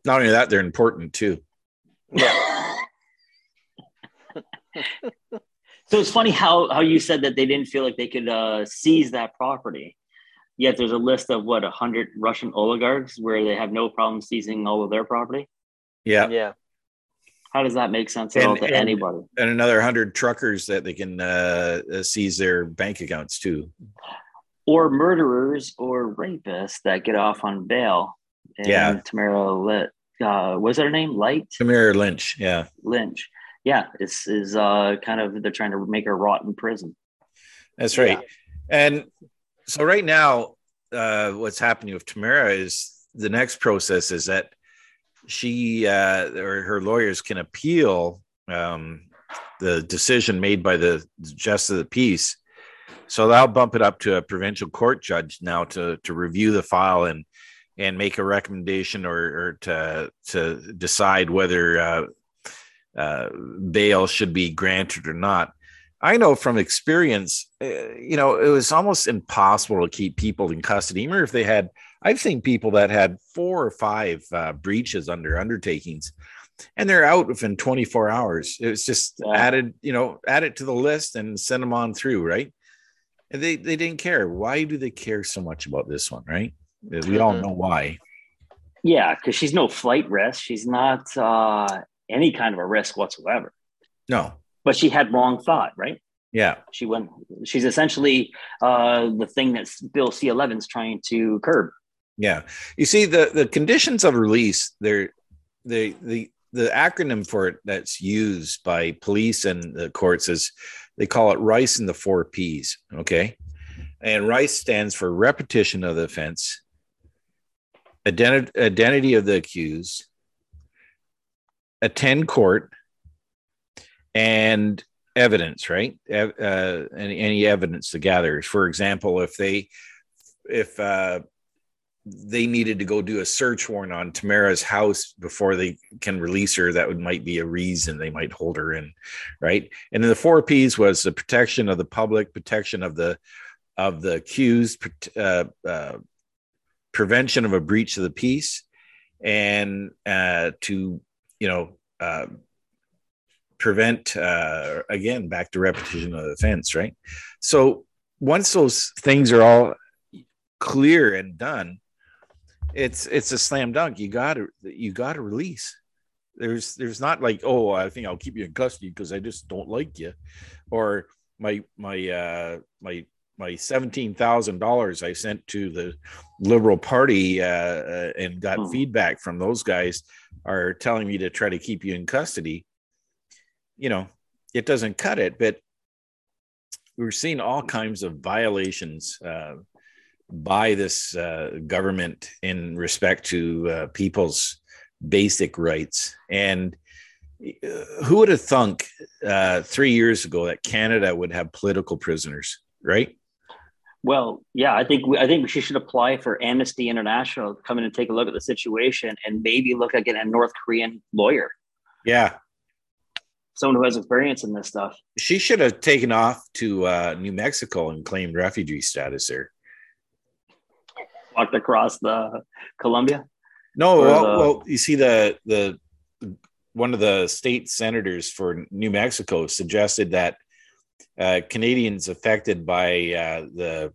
Not only that, they're important too. Yeah. So it's funny how how you said that they didn't feel like they could uh, seize that property. Yet there's a list of what a hundred Russian oligarchs where they have no problem seizing all of their property. Yeah. yeah. How does that make sense at all to and- anybody? And another hundred truckers that they can uh, uh, seize their bank accounts too. Or murderers or rapists that get off on bail. And Yeah. Tamara Lit, uh, was her name? Light Tamir Lynch. Yeah. Lynch. Yeah, this is uh, kind of they're trying to make her rot in prison. That's right. And so right now, uh, what's happening with Tamara is the next process is that she uh, or her lawyers can appeal um, the decision made by the justice of the peace. So that'll bump it up to a provincial court judge now to to review the file and and make a recommendation or, or to to decide whether uh, uh, bail should be granted or not. I know from experience, uh, you know, it was almost impossible to keep people in custody, even if they had. I've seen people that had four or five uh, breaches under undertakings, and they're out within 24 hours. It was just Yeah. added, you know, add it to the list and send them on through, right? And they they didn't care. Why do they care so much about this one, right? We all Mhm. know why. Yeah, because she's no flight risk. She's not uh, any kind of a risk whatsoever. No, But she had wrong thought, right? yeah, She went. She's essentially uh, the thing that Bill C. 11's trying to curb. Yeah. You see the the conditions of release, they're the the the acronym for it that's used by police and the courts is they call it rice and the four P's. Okay. and rice stands for repetition of the offense identi- identity of the accused attend court and evidence right uh, any, any evidence to gather for example if they if uh, they needed to go do a search warrant on Tamara's house before they can release her, that would might be a reason they might hold her in, right? And then the four P's was the protection of the public, protection of the of the accused, uh, uh, prevention of a breach of the peace, and uh, to you know uh, prevent uh, again back to repetition of the offense, right? So once those things are all clear and done it's it's a slam dunk. You got to you got to release. There's there's not like oh I think I'll keep you in custody because I just don't like you, or my my uh my my seventeen thousand dollars I sent to the Liberal Party uh, uh, and got hmm. feedback from those guys are telling me to try to keep you in custody. You know, it doesn't cut it, but we're seeing all kinds of violations. By this uh, government in respect to uh, people's basic rights. And uh, who would have thunk uh, three years ago that Canada would have political prisoners, right? Well, yeah, I think we, I think she should apply for Amnesty International, to come in and take a look at the situation, and maybe look at getting a North Korean lawyer. Yeah, someone who has experience in this stuff. She should have taken off to uh, New Mexico and claimed refugee status there walked across the Columbia? No, well, the... well, you see the the one of the state senators for New Mexico suggested that uh, Canadians affected by uh, the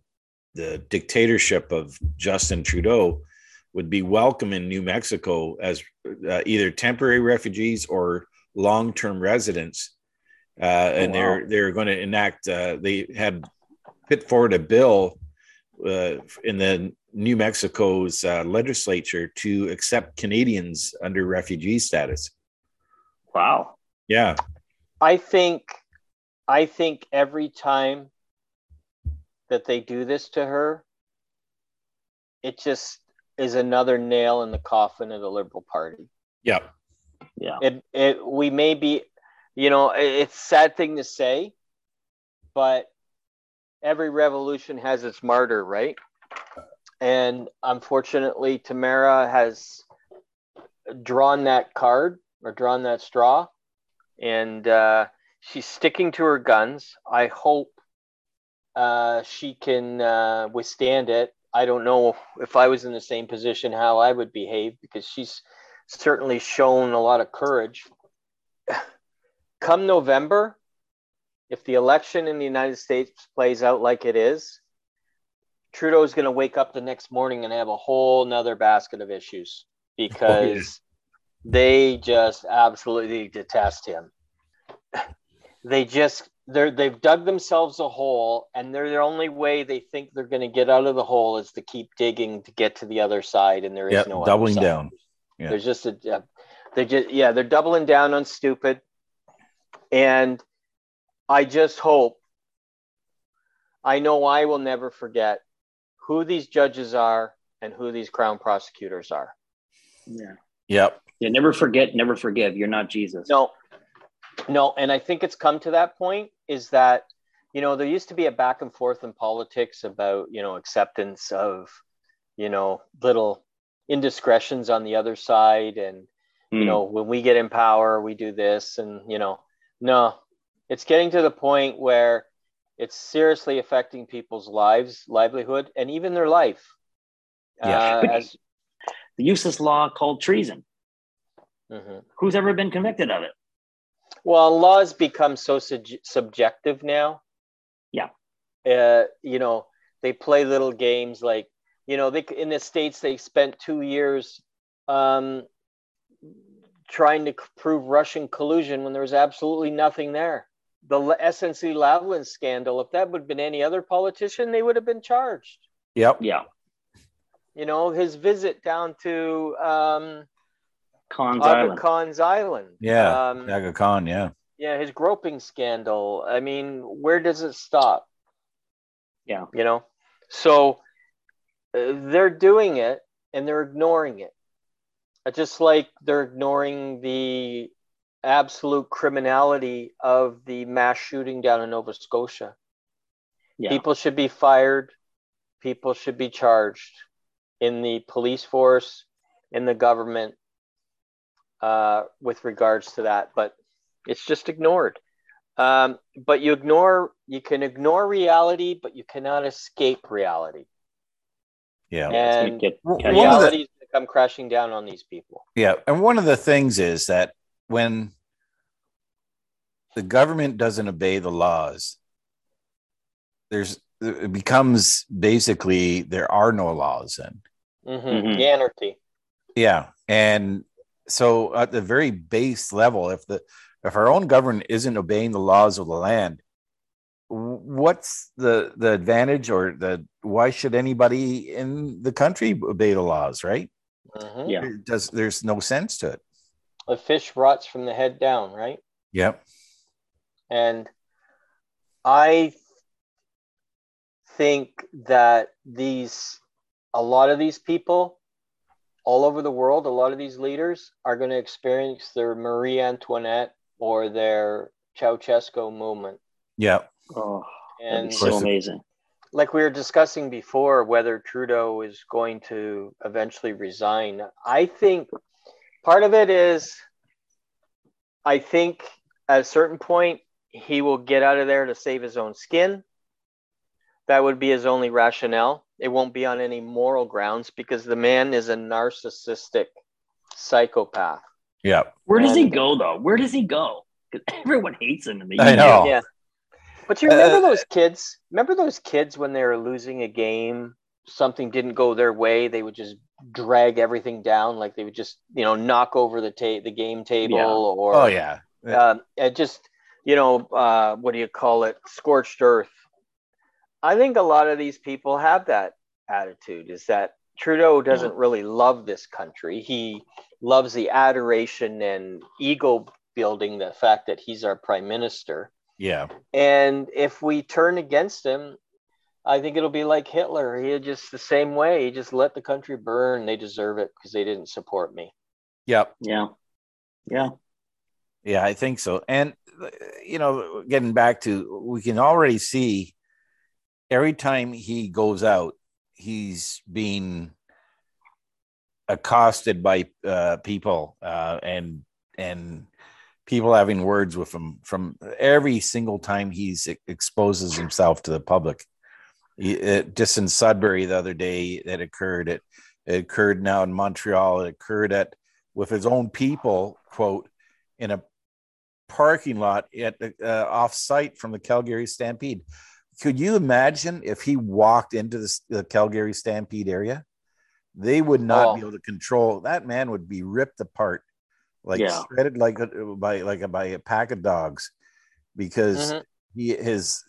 the dictatorship of Justin Trudeau would be welcome in New Mexico as uh, either temporary refugees or long term residents. Uh, and oh, wow. they're they're going to enact. Uh, they had put forward a bill uh, in the New Mexico's uh, legislature to accept Canadians under refugee status. Wow. Yeah. I think I think every time that they do this to her, it just is another nail in the coffin of the Liberal Party. Yeah. Yeah. It it we may be, you know, it's sad thing to say, but every revolution has its martyr, right? And unfortunately, Tamara has drawn that card or drawn that straw, and uh, she's sticking to her guns. I hope uh, she can uh, withstand it. I don't know if I was in the same position how I would behave because she's certainly shown a lot of courage. Come November, if the election in the United States plays out like it is, Trudeau's going to wake up the next morning and have a whole nother basket of issues because oh, yeah. they just absolutely detest him. They just they're they've dug themselves a hole, and they're the only way they think they're going to get out of the hole is to keep digging to get to the other side, and there is yep, no doubling down. Yeah. There's just a they just yeah they're doubling down on stupid, and I just hope. I know I will never forget who these judges are and who these crown prosecutors are. Yeah. Yep. Yeah. Never forget, never forgive. You're not Jesus. No. No. And I think it's come to that point is that, you know, there used to be a back and forth in politics about, you know, acceptance of, you know, little indiscretions on the other side. And, mm. you hmm. know, when we get in power, we do this. And, you know, no, it's getting to the point where it's seriously affecting people's lives, livelihood, and even their life. Yeah. Uh, as the useless law called treason. Mm-hmm. Who's ever been convicted of it? Well, laws become so su- subjective now. Yeah. Uh, you know, they play little games like, you know, they in the states they spent two years um, trying to prove Russian collusion when there was absolutely nothing there the SNC Lavalin scandal, if that would have been any other politician, they would have been charged. Yep. Yeah. You know, his visit down to um, Khan's Aga Island. Khan's Island. Yeah. Um, Aga Khan, yeah. Yeah, his groping scandal. I mean, where does it stop? Yeah. You know? So uh, they're doing it and they're ignoring it. Just like they're ignoring the absolute criminality of the mass shooting down in Nova Scotia. Yeah. People should be fired. People should be charged in the police force, in the government, uh, with regards to that. But it's just ignored. Um, but you ignore, you can ignore reality, but you cannot escape reality. Yeah. And Get- Well, one of the- reality is going to come crashing down on these people. Yeah, and one of the things is that when the government doesn't obey the laws, there's it becomes basically there are no laws then. hmm Mhm. Anarchy. Yeah, and so at the very base level, if the if our own government isn't obeying the laws of the land, what's the the advantage or the why should anybody in the country obey the laws? Right? Mhm. Yeah. Does there's no sense to it. A fish rots from the head down, right? Yep. And I think that these, a lot of these people all over the world, a lot of these leaders are going to experience their Marie Antoinette or their Ceausescu movement. Yeah. Oh, And so amazing. like we were discussing before, whether Trudeau is going to eventually resign, I think part of it is I think at a certain point he will get out of there to save his own skin. That would be his only rationale. It won't be on any moral grounds because the man is a narcissistic psychopath. Yeah. Where does he go though? Where does he go? 'Cause everyone hates him in the I UK. know. Yeah. But you remember Uh, those kids? Remember those kids when they were losing a game, something didn't go their way, they would just drag everything down, like they would just, you know, knock over the ta- the game table Yeah. or Oh yeah. um, it just, you know, uh, what do you call it? Scorched earth. I think a lot of these people have that attitude is that Trudeau doesn't really love this country. He loves the adoration and ego building, the fact that he's our prime minister. Yeah. And if we turn against him, I think it'll be like Hitler. He just the same way. He just let the country burn. They deserve it because they didn't support me. Yep. Yeah. Yeah. Yeah, I think so. And uh, you know, getting back to we can already see every time he goes out, he's being accosted by uh, people uh, and and people having words with him from every single time he's exposes himself to the public. It, just in Sudbury the other day, that occurred. It, it occurred now in Montreal. It occurred at with his own people. Quote in a parking lot at the uh, off site from the Calgary Stampede. Could you imagine if he walked into the, the Calgary Stampede area? They would not Oh. be able to control. That man would be ripped apart, like Yeah. shredded like a, by like a, by a pack of dogs, because Mhm. he his,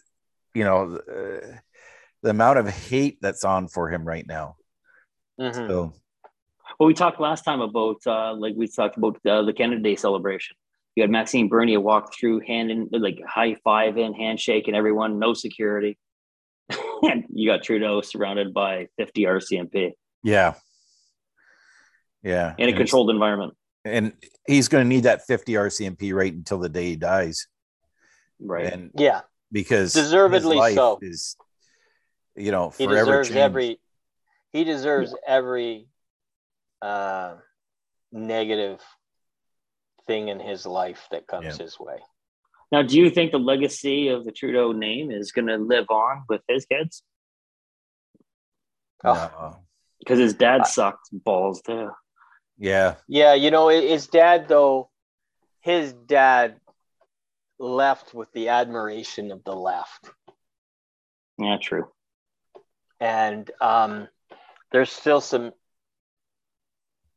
you know, uh, the amount of hate that's on for him right now. Mhm. So Well, we talked last time about uh, like we talked about uh, the Canada Day celebration. You had Maxime Bernier walk through hand in like high five in, handshake, and everyone, no security. and you got Trudeau surrounded by 50 RCMP yeah, yeah, in a And controlled environment. and he's going to need that 50 RCMP right until the day he dies. Right. And Yeah, because Deservedly his life so. is, you know, he deserves changed. every. He deserves every uh, negative thing in his life that comes Yeah. his way. Now, do you think the legacy of the Trudeau name is going to live on with his kids? Oh. No. Because his dad I- sucked balls too. Yeah, Yeah, you know, his dad though, his dad left with the admiration of the left. Yeah, true. and um, there's still some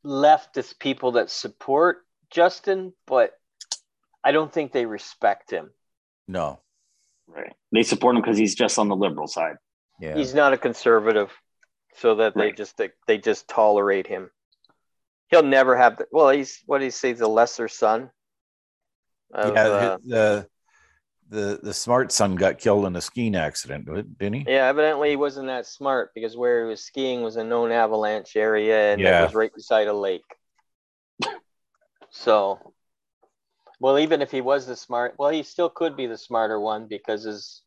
leftist people that support Justin, but I don't think they respect him. no, Right. They support him because he's just on the liberal side. yeah, He's not a conservative, so that they just they, they just tolerate him. He'll never have the well. He's what do you say? The lesser son. Of, yeah. uh, the the the smart son got killed in a skiing accident, didn't he? Yeah, evidently he wasn't that smart because where he was skiing was a known avalanche area and Yeah. it was right beside a lake. So, well, even if he was the smart, well, he still could be the smarter one because his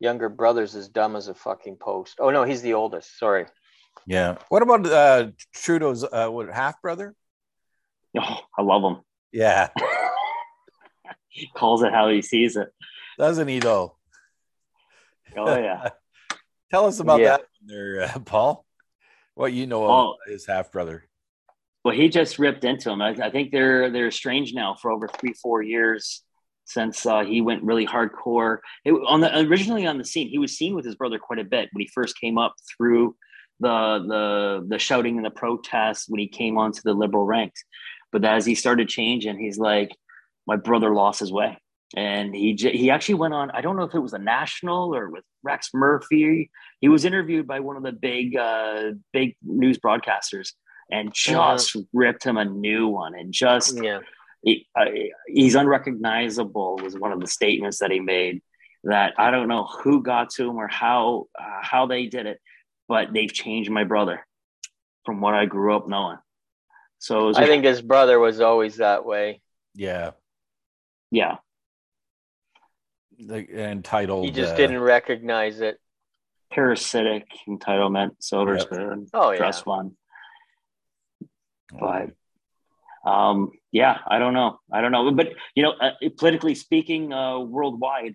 younger brother's as dumb as a fucking post. Oh no, he's the oldest. Sorry. Yeah. What about uh, Trudeau's uh, what half brother? Oh, I love him. Yeah, He calls it how he sees it. doesn't he though? Oh yeah. Tell us about Yeah. that, there, uh, Paul. What you know Oh. of his half brother? Well, he just ripped into him. I, I think they're they're estranged now for over three four years since uh, he went really hardcore. It, on the originally on the scene, he was seen with his brother quite a bit when he first came up through the the the shouting and the protests when he came onto the liberal ranks. But as he started changing, he's like, my brother lost his way, and he he actually went on. I don't know if it was a national or with Rex Murphy. He was interviewed by one of the big uh, big news broadcasters and just ripped him a new one and just Yeah. he, uh, he's unrecognizable was one of the statements that he made that i don't know who got to him or how uh, how they did it but they've changed my brother from what i grew up knowing so it was, I think his brother was always that way. Yeah, yeah the entitled. He just uh, didn't recognize it. parasitic entitlement silver spoon Oh yeah. trust fund but um yeah i don't know i don't know but you know uh, politically speaking uh worldwide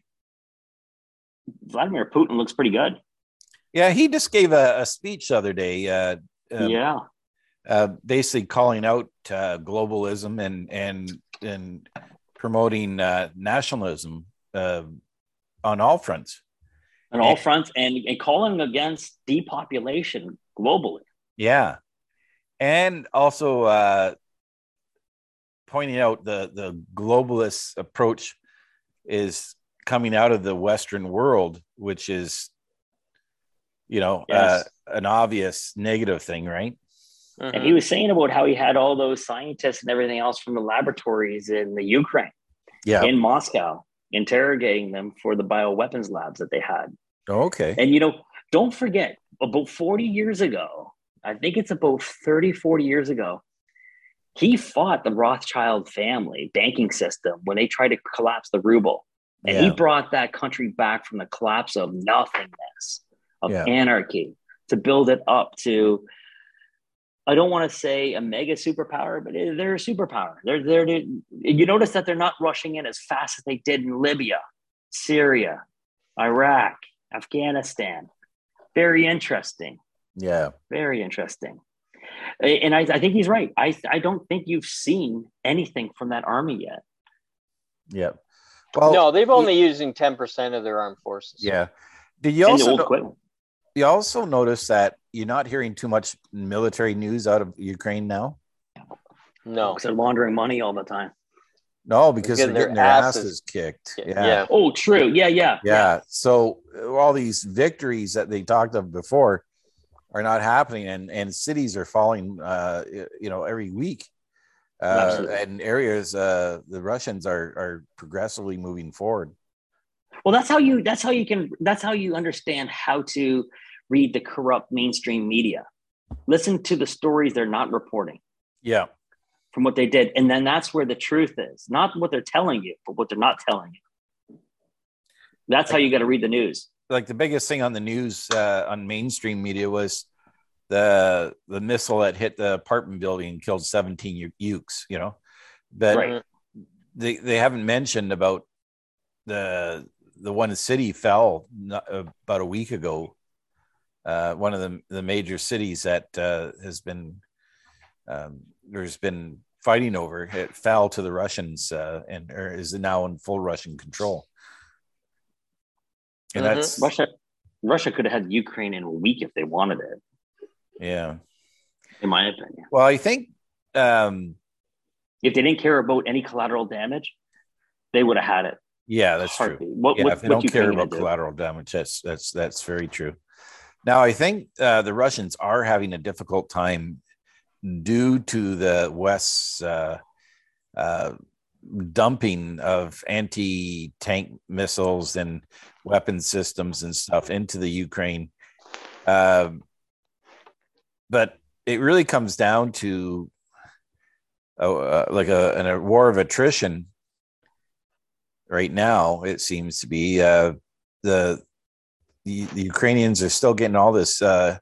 vladimir putin looks pretty good Yeah, he just gave a, a speech the other day. Uh, um, yeah uh, basically calling out uh, globalism and and and promoting uh, nationalism uh, on all fronts. on all fronts and, and calling against depopulation globally. Yeah, and also uh, pointing out the the globalist approach is coming out of the Western world, which is, you know, Yes. uh, an obvious negative thing, right? And Mhm. he was saying about how he had all those scientists and everything else from the laboratories in the Ukraine, Yeah. in Moscow, interrogating them for the bioweapons labs that they had. okay. And, you know, don't forget, about 40 years ago, I think it's about 30, 40 years ago, he fought the Rothschild family banking system when they tried to collapse the ruble. And he brought that country back from the collapse of nothingness, of Yeah. anarchy, to build it up to, I don't want to say a mega superpower, but they're a superpower. They're there to, you notice that they're not rushing in as fast as they did in Libya, Syria, Iraq, Afghanistan. Very interesting. Yeah. Very interesting. And I, I think he's right. I, I don't think you've seen anything from that army yet. Yeah. Well, no, they've only using ten percent of their armed forces. Yeah. Did you also no- you also notice that you're not hearing too much military news out of Ukraine now? No. Because they're laundering money all the time. No, because they're getting getting their their asses- asses kicked. Yeah. Yeah. yeah. Oh, true. Yeah, yeah. Yeah. So uh, all these victories that they talked of before are not happening, and and cities are falling. Uh, you know, every week, uh, and areas uh, the Russians are are progressively moving forward. Well, that's how you that's how you can that's how you understand how to read the corrupt mainstream media. Listen to the stories they're not reporting Yeah. from what they did. And then that's where the truth is. Not what they're telling you, but what they're not telling you. That's how you got to read the news. Like the biggest thing on the news uh, on mainstream media was the the missile that hit the apartment building and killed 17 ukes you know? But Right. they they haven't mentioned about the the one city fell not, about a week ago. Uh, one of the the major cities that uh, has been um, there's been fighting over it fell to the Russians uh, and or is now in full Russian control and Mhm. that's Russia Russia could have had Ukraine in a week if they wanted it, yeah in my opinion. Well, I think um If they didn't care about any collateral damage, they would have had it. yeah, that's true. What, Yeah, what, if they don't Ukraine care about do? collateral damage, that's that's that's very true. Now, I think uh, the Russians are having a difficult time due to the West's uh, uh, dumping of anti tank missiles and weapon systems and stuff into the Ukraine. Uh, but it really comes down to uh, like a, a war of attrition right now. It seems to be uh, the, the, the Ukrainians are still getting all this uh,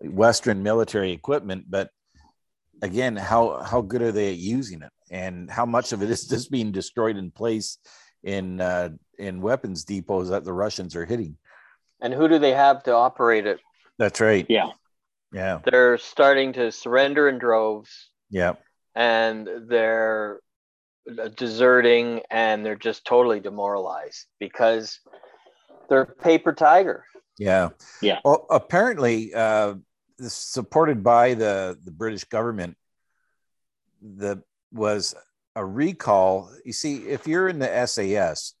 Western military equipment, but again, how how good are they at using it, and how much of it is just being destroyed in place in in weapons depots that the Russians are hitting? And who do they have to operate it? That's right. Yeah. Yeah. They're starting to surrender in droves. Yeah. And they're deserting and they're just totally demoralized because they're paper tiger. Yeah. Yeah. Well, apparently, uh, supported by the the British government, the was a recall. You see, if you're in the SAS,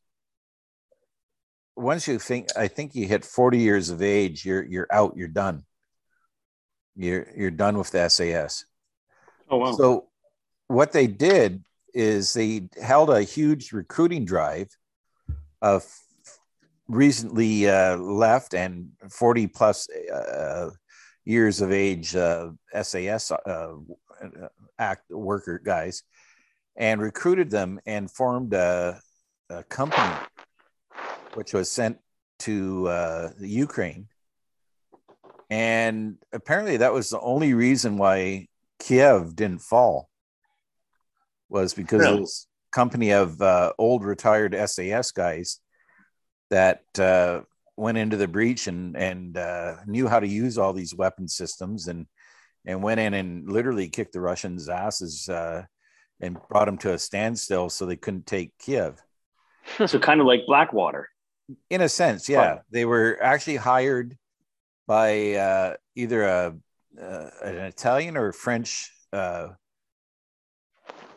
once you think, I think you hit 40 years of age, you're you're out. You're done. You're you're done with the SAS. Oh wow. So what they did is they held a huge recruiting drive of recently uh, left and 40 plus uh, years of age uh, SAS uh, act worker guys and recruited them and formed a, a company which was sent to uh, the Ukraine. And apparently that was the only reason why Kiev didn't fall was because Really? of this company of uh, old retired SAS guys that uh, went into the breach and and uh, knew how to use all these weapon systems and and went in and literally kicked the Russians' asses uh, and brought them to a standstill so they couldn't take Kiev. so kind of like Blackwater. In a sense, yeah, Right. they were actually hired by uh, either a uh, an Italian or French uh,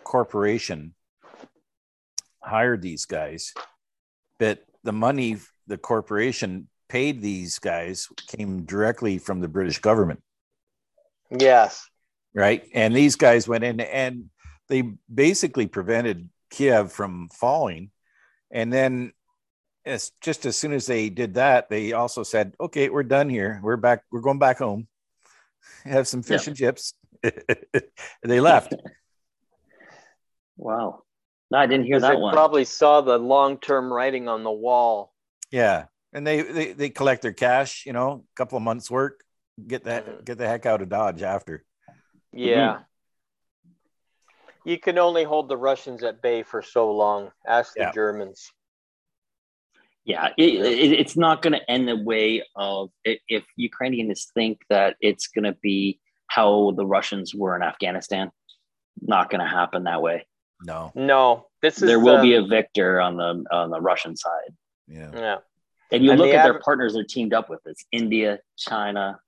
corporation hired these guys, but the money the corporation paid these guys came directly from the British government, Yes. right? And these guys went in and they basically prevented Kiev from falling. And then as just as soon as they did that, they also said, "Okay, we're done here. We're back. We're going back home. Have some fish Yeah. and chips." they left. Wow. No, I didn't hear that they one. probably saw the long term writing on the wall. Yeah, and they, they they collect their cash. You know, a couple of months' work. Get that. Mm-hmm. Get the heck out of Dodge after. Yeah. Mm-hmm. You can only hold the Russians at bay for so long. Ask the Yeah. Germans. Yeah, it, it, it's not going to end the way of i- if Ukrainians think that it's going to be how the Russians were in Afghanistan. Not going to happen that way. No. No, this is There will the- be a victor on the on the Russian side. Yeah. yeah. And you And look the at their aver- partners they're teamed up with. It's India, China,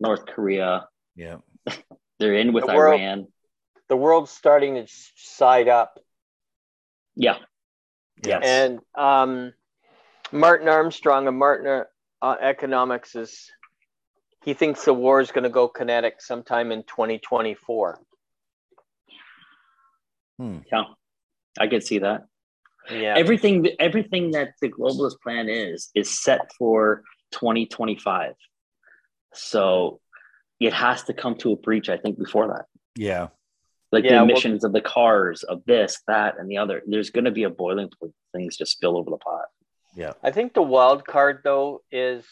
North Korea. Yeah. They're in with The world- Iran. The world's starting to side up. Yeah. Yes. And um, Martin Armstrong of Martin uh, Economics is he thinks the war is going to go kinetic sometime in 2024. yeah. I could see that. Yeah. everything everything that the globalist plan is is set for 2025 so it has to come to a breach i think before that Yeah. like Yeah, the well- emissions of the cars of this that and the other there's going to be a boiling point things just spill over the pot Yeah. I think the wild card though is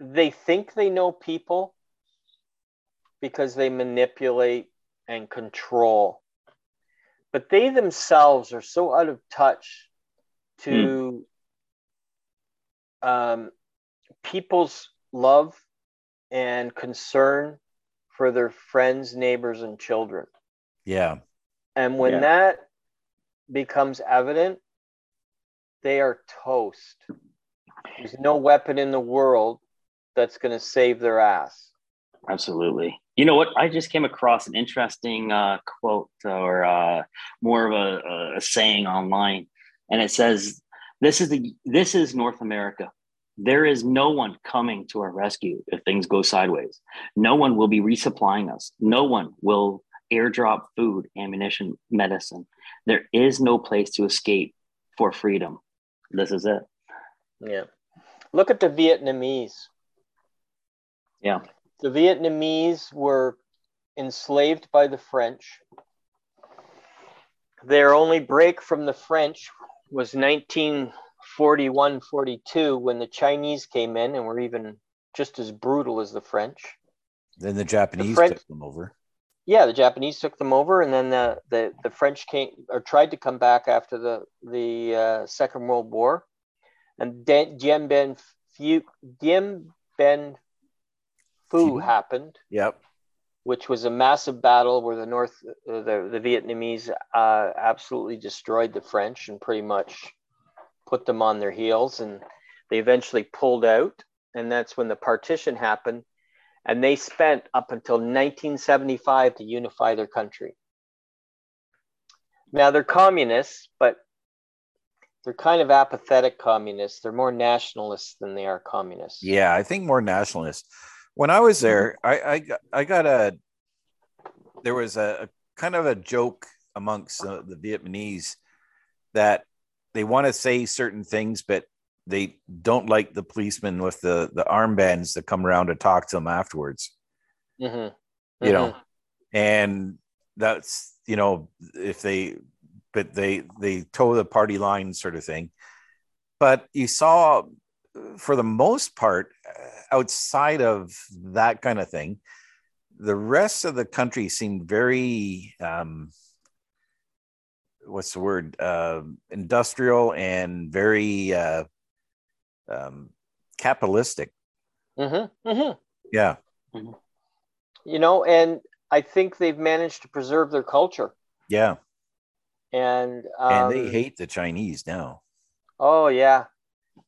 they think they know people because they manipulate and control. But they themselves are so out of touch to um, people's love and concern for their friends, neighbors, and children. Yeah. And when Yeah. that becomes evident, they are toast. There's no weapon in the world that's going to save their ass. absolutely you know what i just came across an interesting uh, quote or uh, more of a, a saying online and it says this is the this is north america there is no one coming to our rescue if things go sideways no one will be resupplying us no one will airdrop food, ammunition, medicine. There is no place to escape for freedom. This is it. Yeah. Look at the Vietnamese. Yeah. The Vietnamese were enslaved by the French. Their only break from the French was 1941 42 when the Chinese came in and were even just as brutal as the French. Then the Japanese The French- took them over. Yeah, the Japanese took them over, and then the, the, the French came or tried to come back after the the uh, Second World War, and Dien Bien Phu, Dien Bien Phu Phu? happened, Yep. which was a massive battle where the North uh, the the Vietnamese uh, absolutely destroyed the French and pretty much put them on their heels, and they eventually pulled out, and that's when the partition happened and they spent up until 1975 to unify their country. Now they're communists, but they're kind of apathetic communists. They're more nationalists than they are communists. Yeah, I think more nationalists. When I was there, I I got, I got a there was a, a kind of a joke amongst uh, the Vietnamese that they want to say certain things, but they don't like the policemen with the the armbands that come around to talk to them afterwards. Mhm. You know, and that's you know if they but they they toe the party line sort of thing but you saw for the most part uh, outside of that kind of thing the rest of the country seemed very um what's the word uh, industrial and very uh, um, capitalistic Mhm. Mhm. yeah You know, and I think they've managed to preserve their culture. yeah And um, and they hate the chinese now Oh yeah,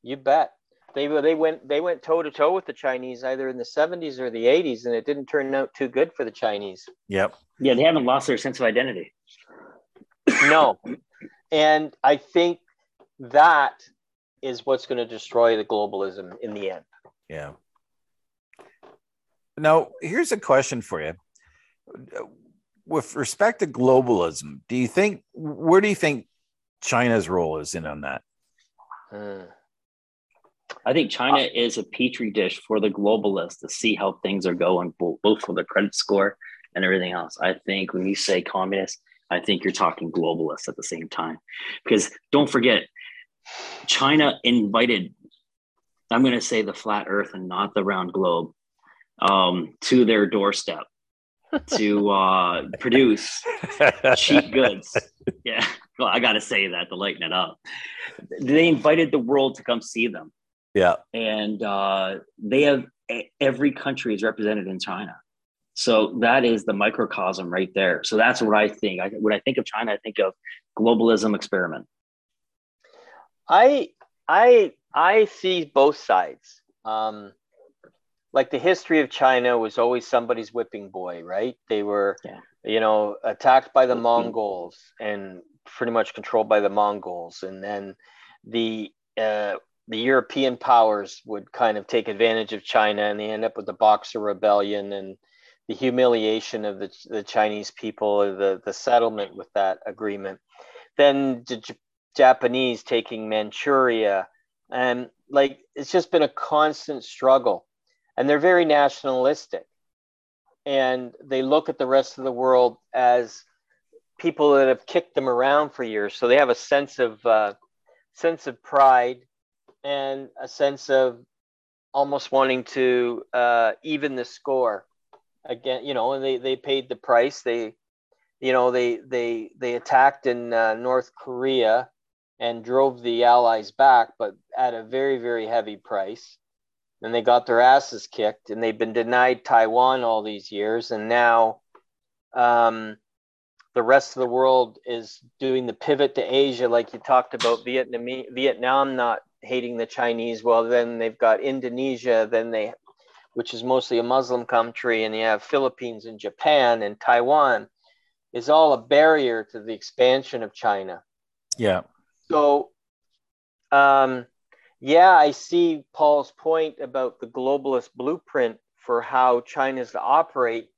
you bet. They they went they went toe to toe with the Chinese either in the 70s or the 80s, and it didn't turn out too good for the Chinese. yep Yeah, they haven't lost their sense of identity. No, and I think that is what's going to destroy the globalism in the end. Yeah. Now, here's a question for you. With respect to globalism, do you think where do you think China's role is in on that? Hmm. I think China is a petri dish for the globalists to see how things are going, both for their credit score and everything else. I think when you say communist, I think you're talking globalists at the same time. Because don't forget, China invited, I'm going to say the flat earth and not the round globe, um, to their doorstep to uh, produce cheap goods. Yeah. Well, I got to say that to lighten it up. They invited the world to come see them Yeah. and uh, they have every country is represented in China. So that is the microcosm right there. So that's what I think. I, when I think of China, I think of globalism experiment. I I I see both sides. Um, like the history of China was always somebody's whipping boy, right? They were, Yeah. you know, attacked by the Mongols and pretty much controlled by the Mongols, and then the uh, the European powers would kind of take advantage of China, and they end up with the Boxer Rebellion and the humiliation of the, the Chinese people, the the settlement with that agreement. Then the Japanese taking Manchuria, and like it's just been a constant struggle, and they're very nationalistic, and they look at the rest of the world as people that have kicked them around for years, so they have a sense of uh, sense of pride and a sense of almost wanting to uh, even the score again. You know, and they they paid the price. They you know they they they attacked in uh, North Korea and drove the Allies back, but at a very very heavy price. And they got their asses kicked, and they've been denied Taiwan all these years, and now um, the rest of the world is doing the pivot to Asia, like you talked about Vietnam, Vietnam not hating the Chinese. Well, then they've got Indonesia, then they, which is mostly a Muslim country, and you have Philippines and Japan and Taiwan, is all a barrier to the expansion of China. Yeah. So, um, yeah, I see Paul's point about the globalist blueprint for how China's to operate,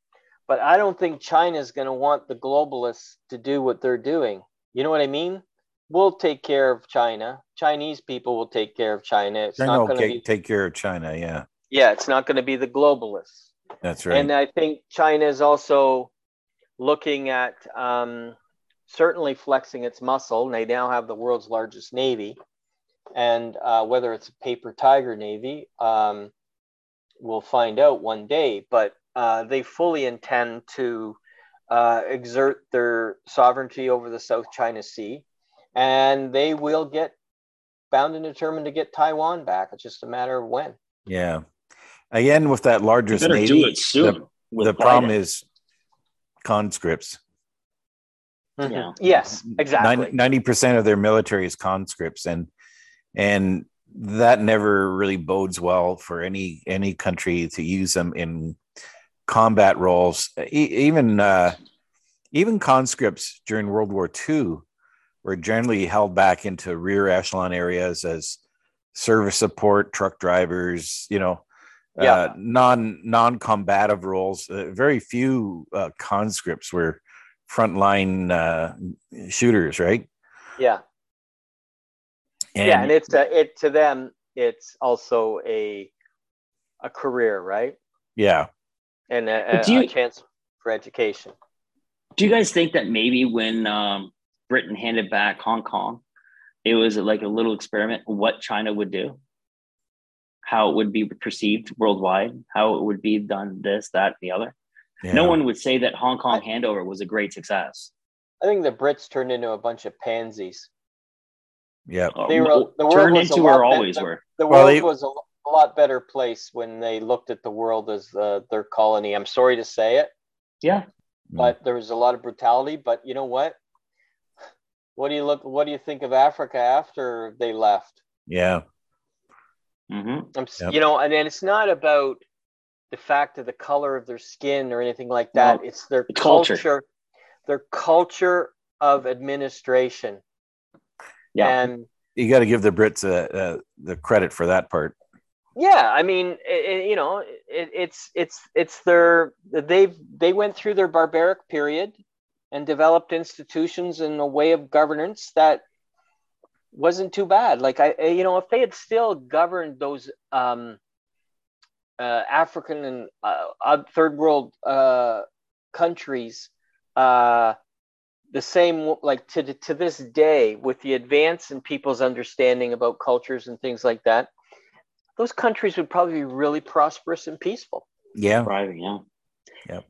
but I don't think China's going to want the globalists to do what they're doing. You know what I mean? We'll take care of China. Chinese people will take care of China. It's China not going to take care of China. Yeah, yeah, it's not going to be the globalists. that's right. And I think China is also looking at um, certainly flexing its muscle. They now have the world's largest navy, and uh, whether it's a paper tiger navy, um, we'll find out one day. But uh, they fully intend to uh, exert their sovereignty over the South China Sea, and they will get bound and determined to get Taiwan back. It's just a matter of when. yeah. Again, with that largest navy, do it soon. the, the problem is conscripts. Yeah. Yes, exactly. Ninety percent of their military is conscripts, and and that never really bodes well for any any country to use them in combat roles. E- even uh, even conscripts during World War II were generally held back into rear echelon areas as service support, truck drivers, you know, Yeah. uh, non non combative roles. Uh, very few uh, conscripts were frontline uh, shooters, right? yeah. yeah, and it's uh, it to them. It's also a a career, right? yeah, And a, a, do you- a chance for education. Do you guys think that maybe when um, Britain handed back Hong Kong, it was like a little experiment what China would do, how it would be perceived worldwide, how it would be done this, that, and the other? Yeah. No one would say that Hong Kong handover was a great success. I think the Brits turned into a bunch of pansies. Yeah, They were- Uh, the world turned into lot or always than- were. The Well, world they- was a, a lot better place when they looked at the world as uh, their colony. I'm sorry to say it, Yeah. Mm. but there was a lot of brutality. But you know what? What do you look? What do you think of Africa after they left? yeah, hmm I'm, Yep. You know, and, and it's not about the fact of the color of their skin or anything like that. No, it's their the culture. culture, their culture of administration. Yeah. And you got to give the Brits uh, uh, the credit for that part. yeah, I mean, it, it- you know, it, it's it's it's their they've they went through their barbaric period and developed institutions and a way of governance that wasn't too bad. Like I, you know, if they had still governed those um, uh, African and uh, third world uh, countries uh, the same, like to to this day, with the advance in people's understanding about cultures and things like that, those countries would probably be really prosperous and peaceful. Yeah, Thriving, yeah. Yep.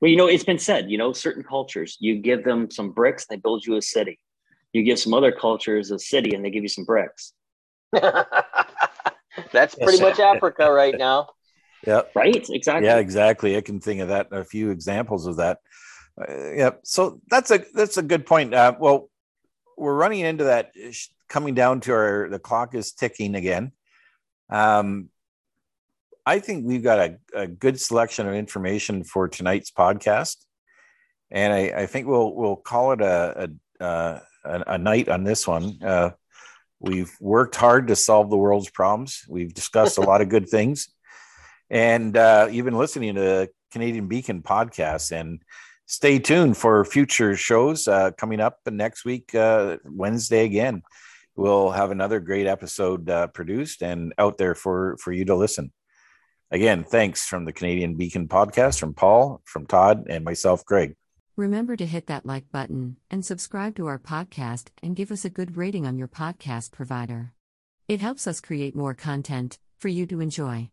Well, you know, it's been said, you know, certain cultures, you give them some bricks, they build you a city. You give some other cultures a city and they give you some bricks. That's pretty much Africa right now. yeah, Right? Exactly. yeah, exactly. I can think of that a few examples of that. Uh, yeah, so that's a that's a good point. Uh, well, we're running into that coming down to our the clock is ticking again. Um, I think we've got a, a good selection of information for tonight's podcast, and I, I think we'll we'll call it a a, uh, a, a night on this one. Uh, we've worked hard to solve the world's problems. We've discussed a lot of good things, and uh, you've been listening to Canadian Beacon podcast. And stay tuned for future shows uh, coming up next week, uh, Wednesday again. We'll have another great episode uh, produced and out there for for you to listen. Again, thanks from the Canadian Beacon podcast, from Paul, from Todd, and myself, Greg. Remember to hit that like button and subscribe to our podcast and give us a good rating on your podcast provider. It helps us create more content for you to enjoy.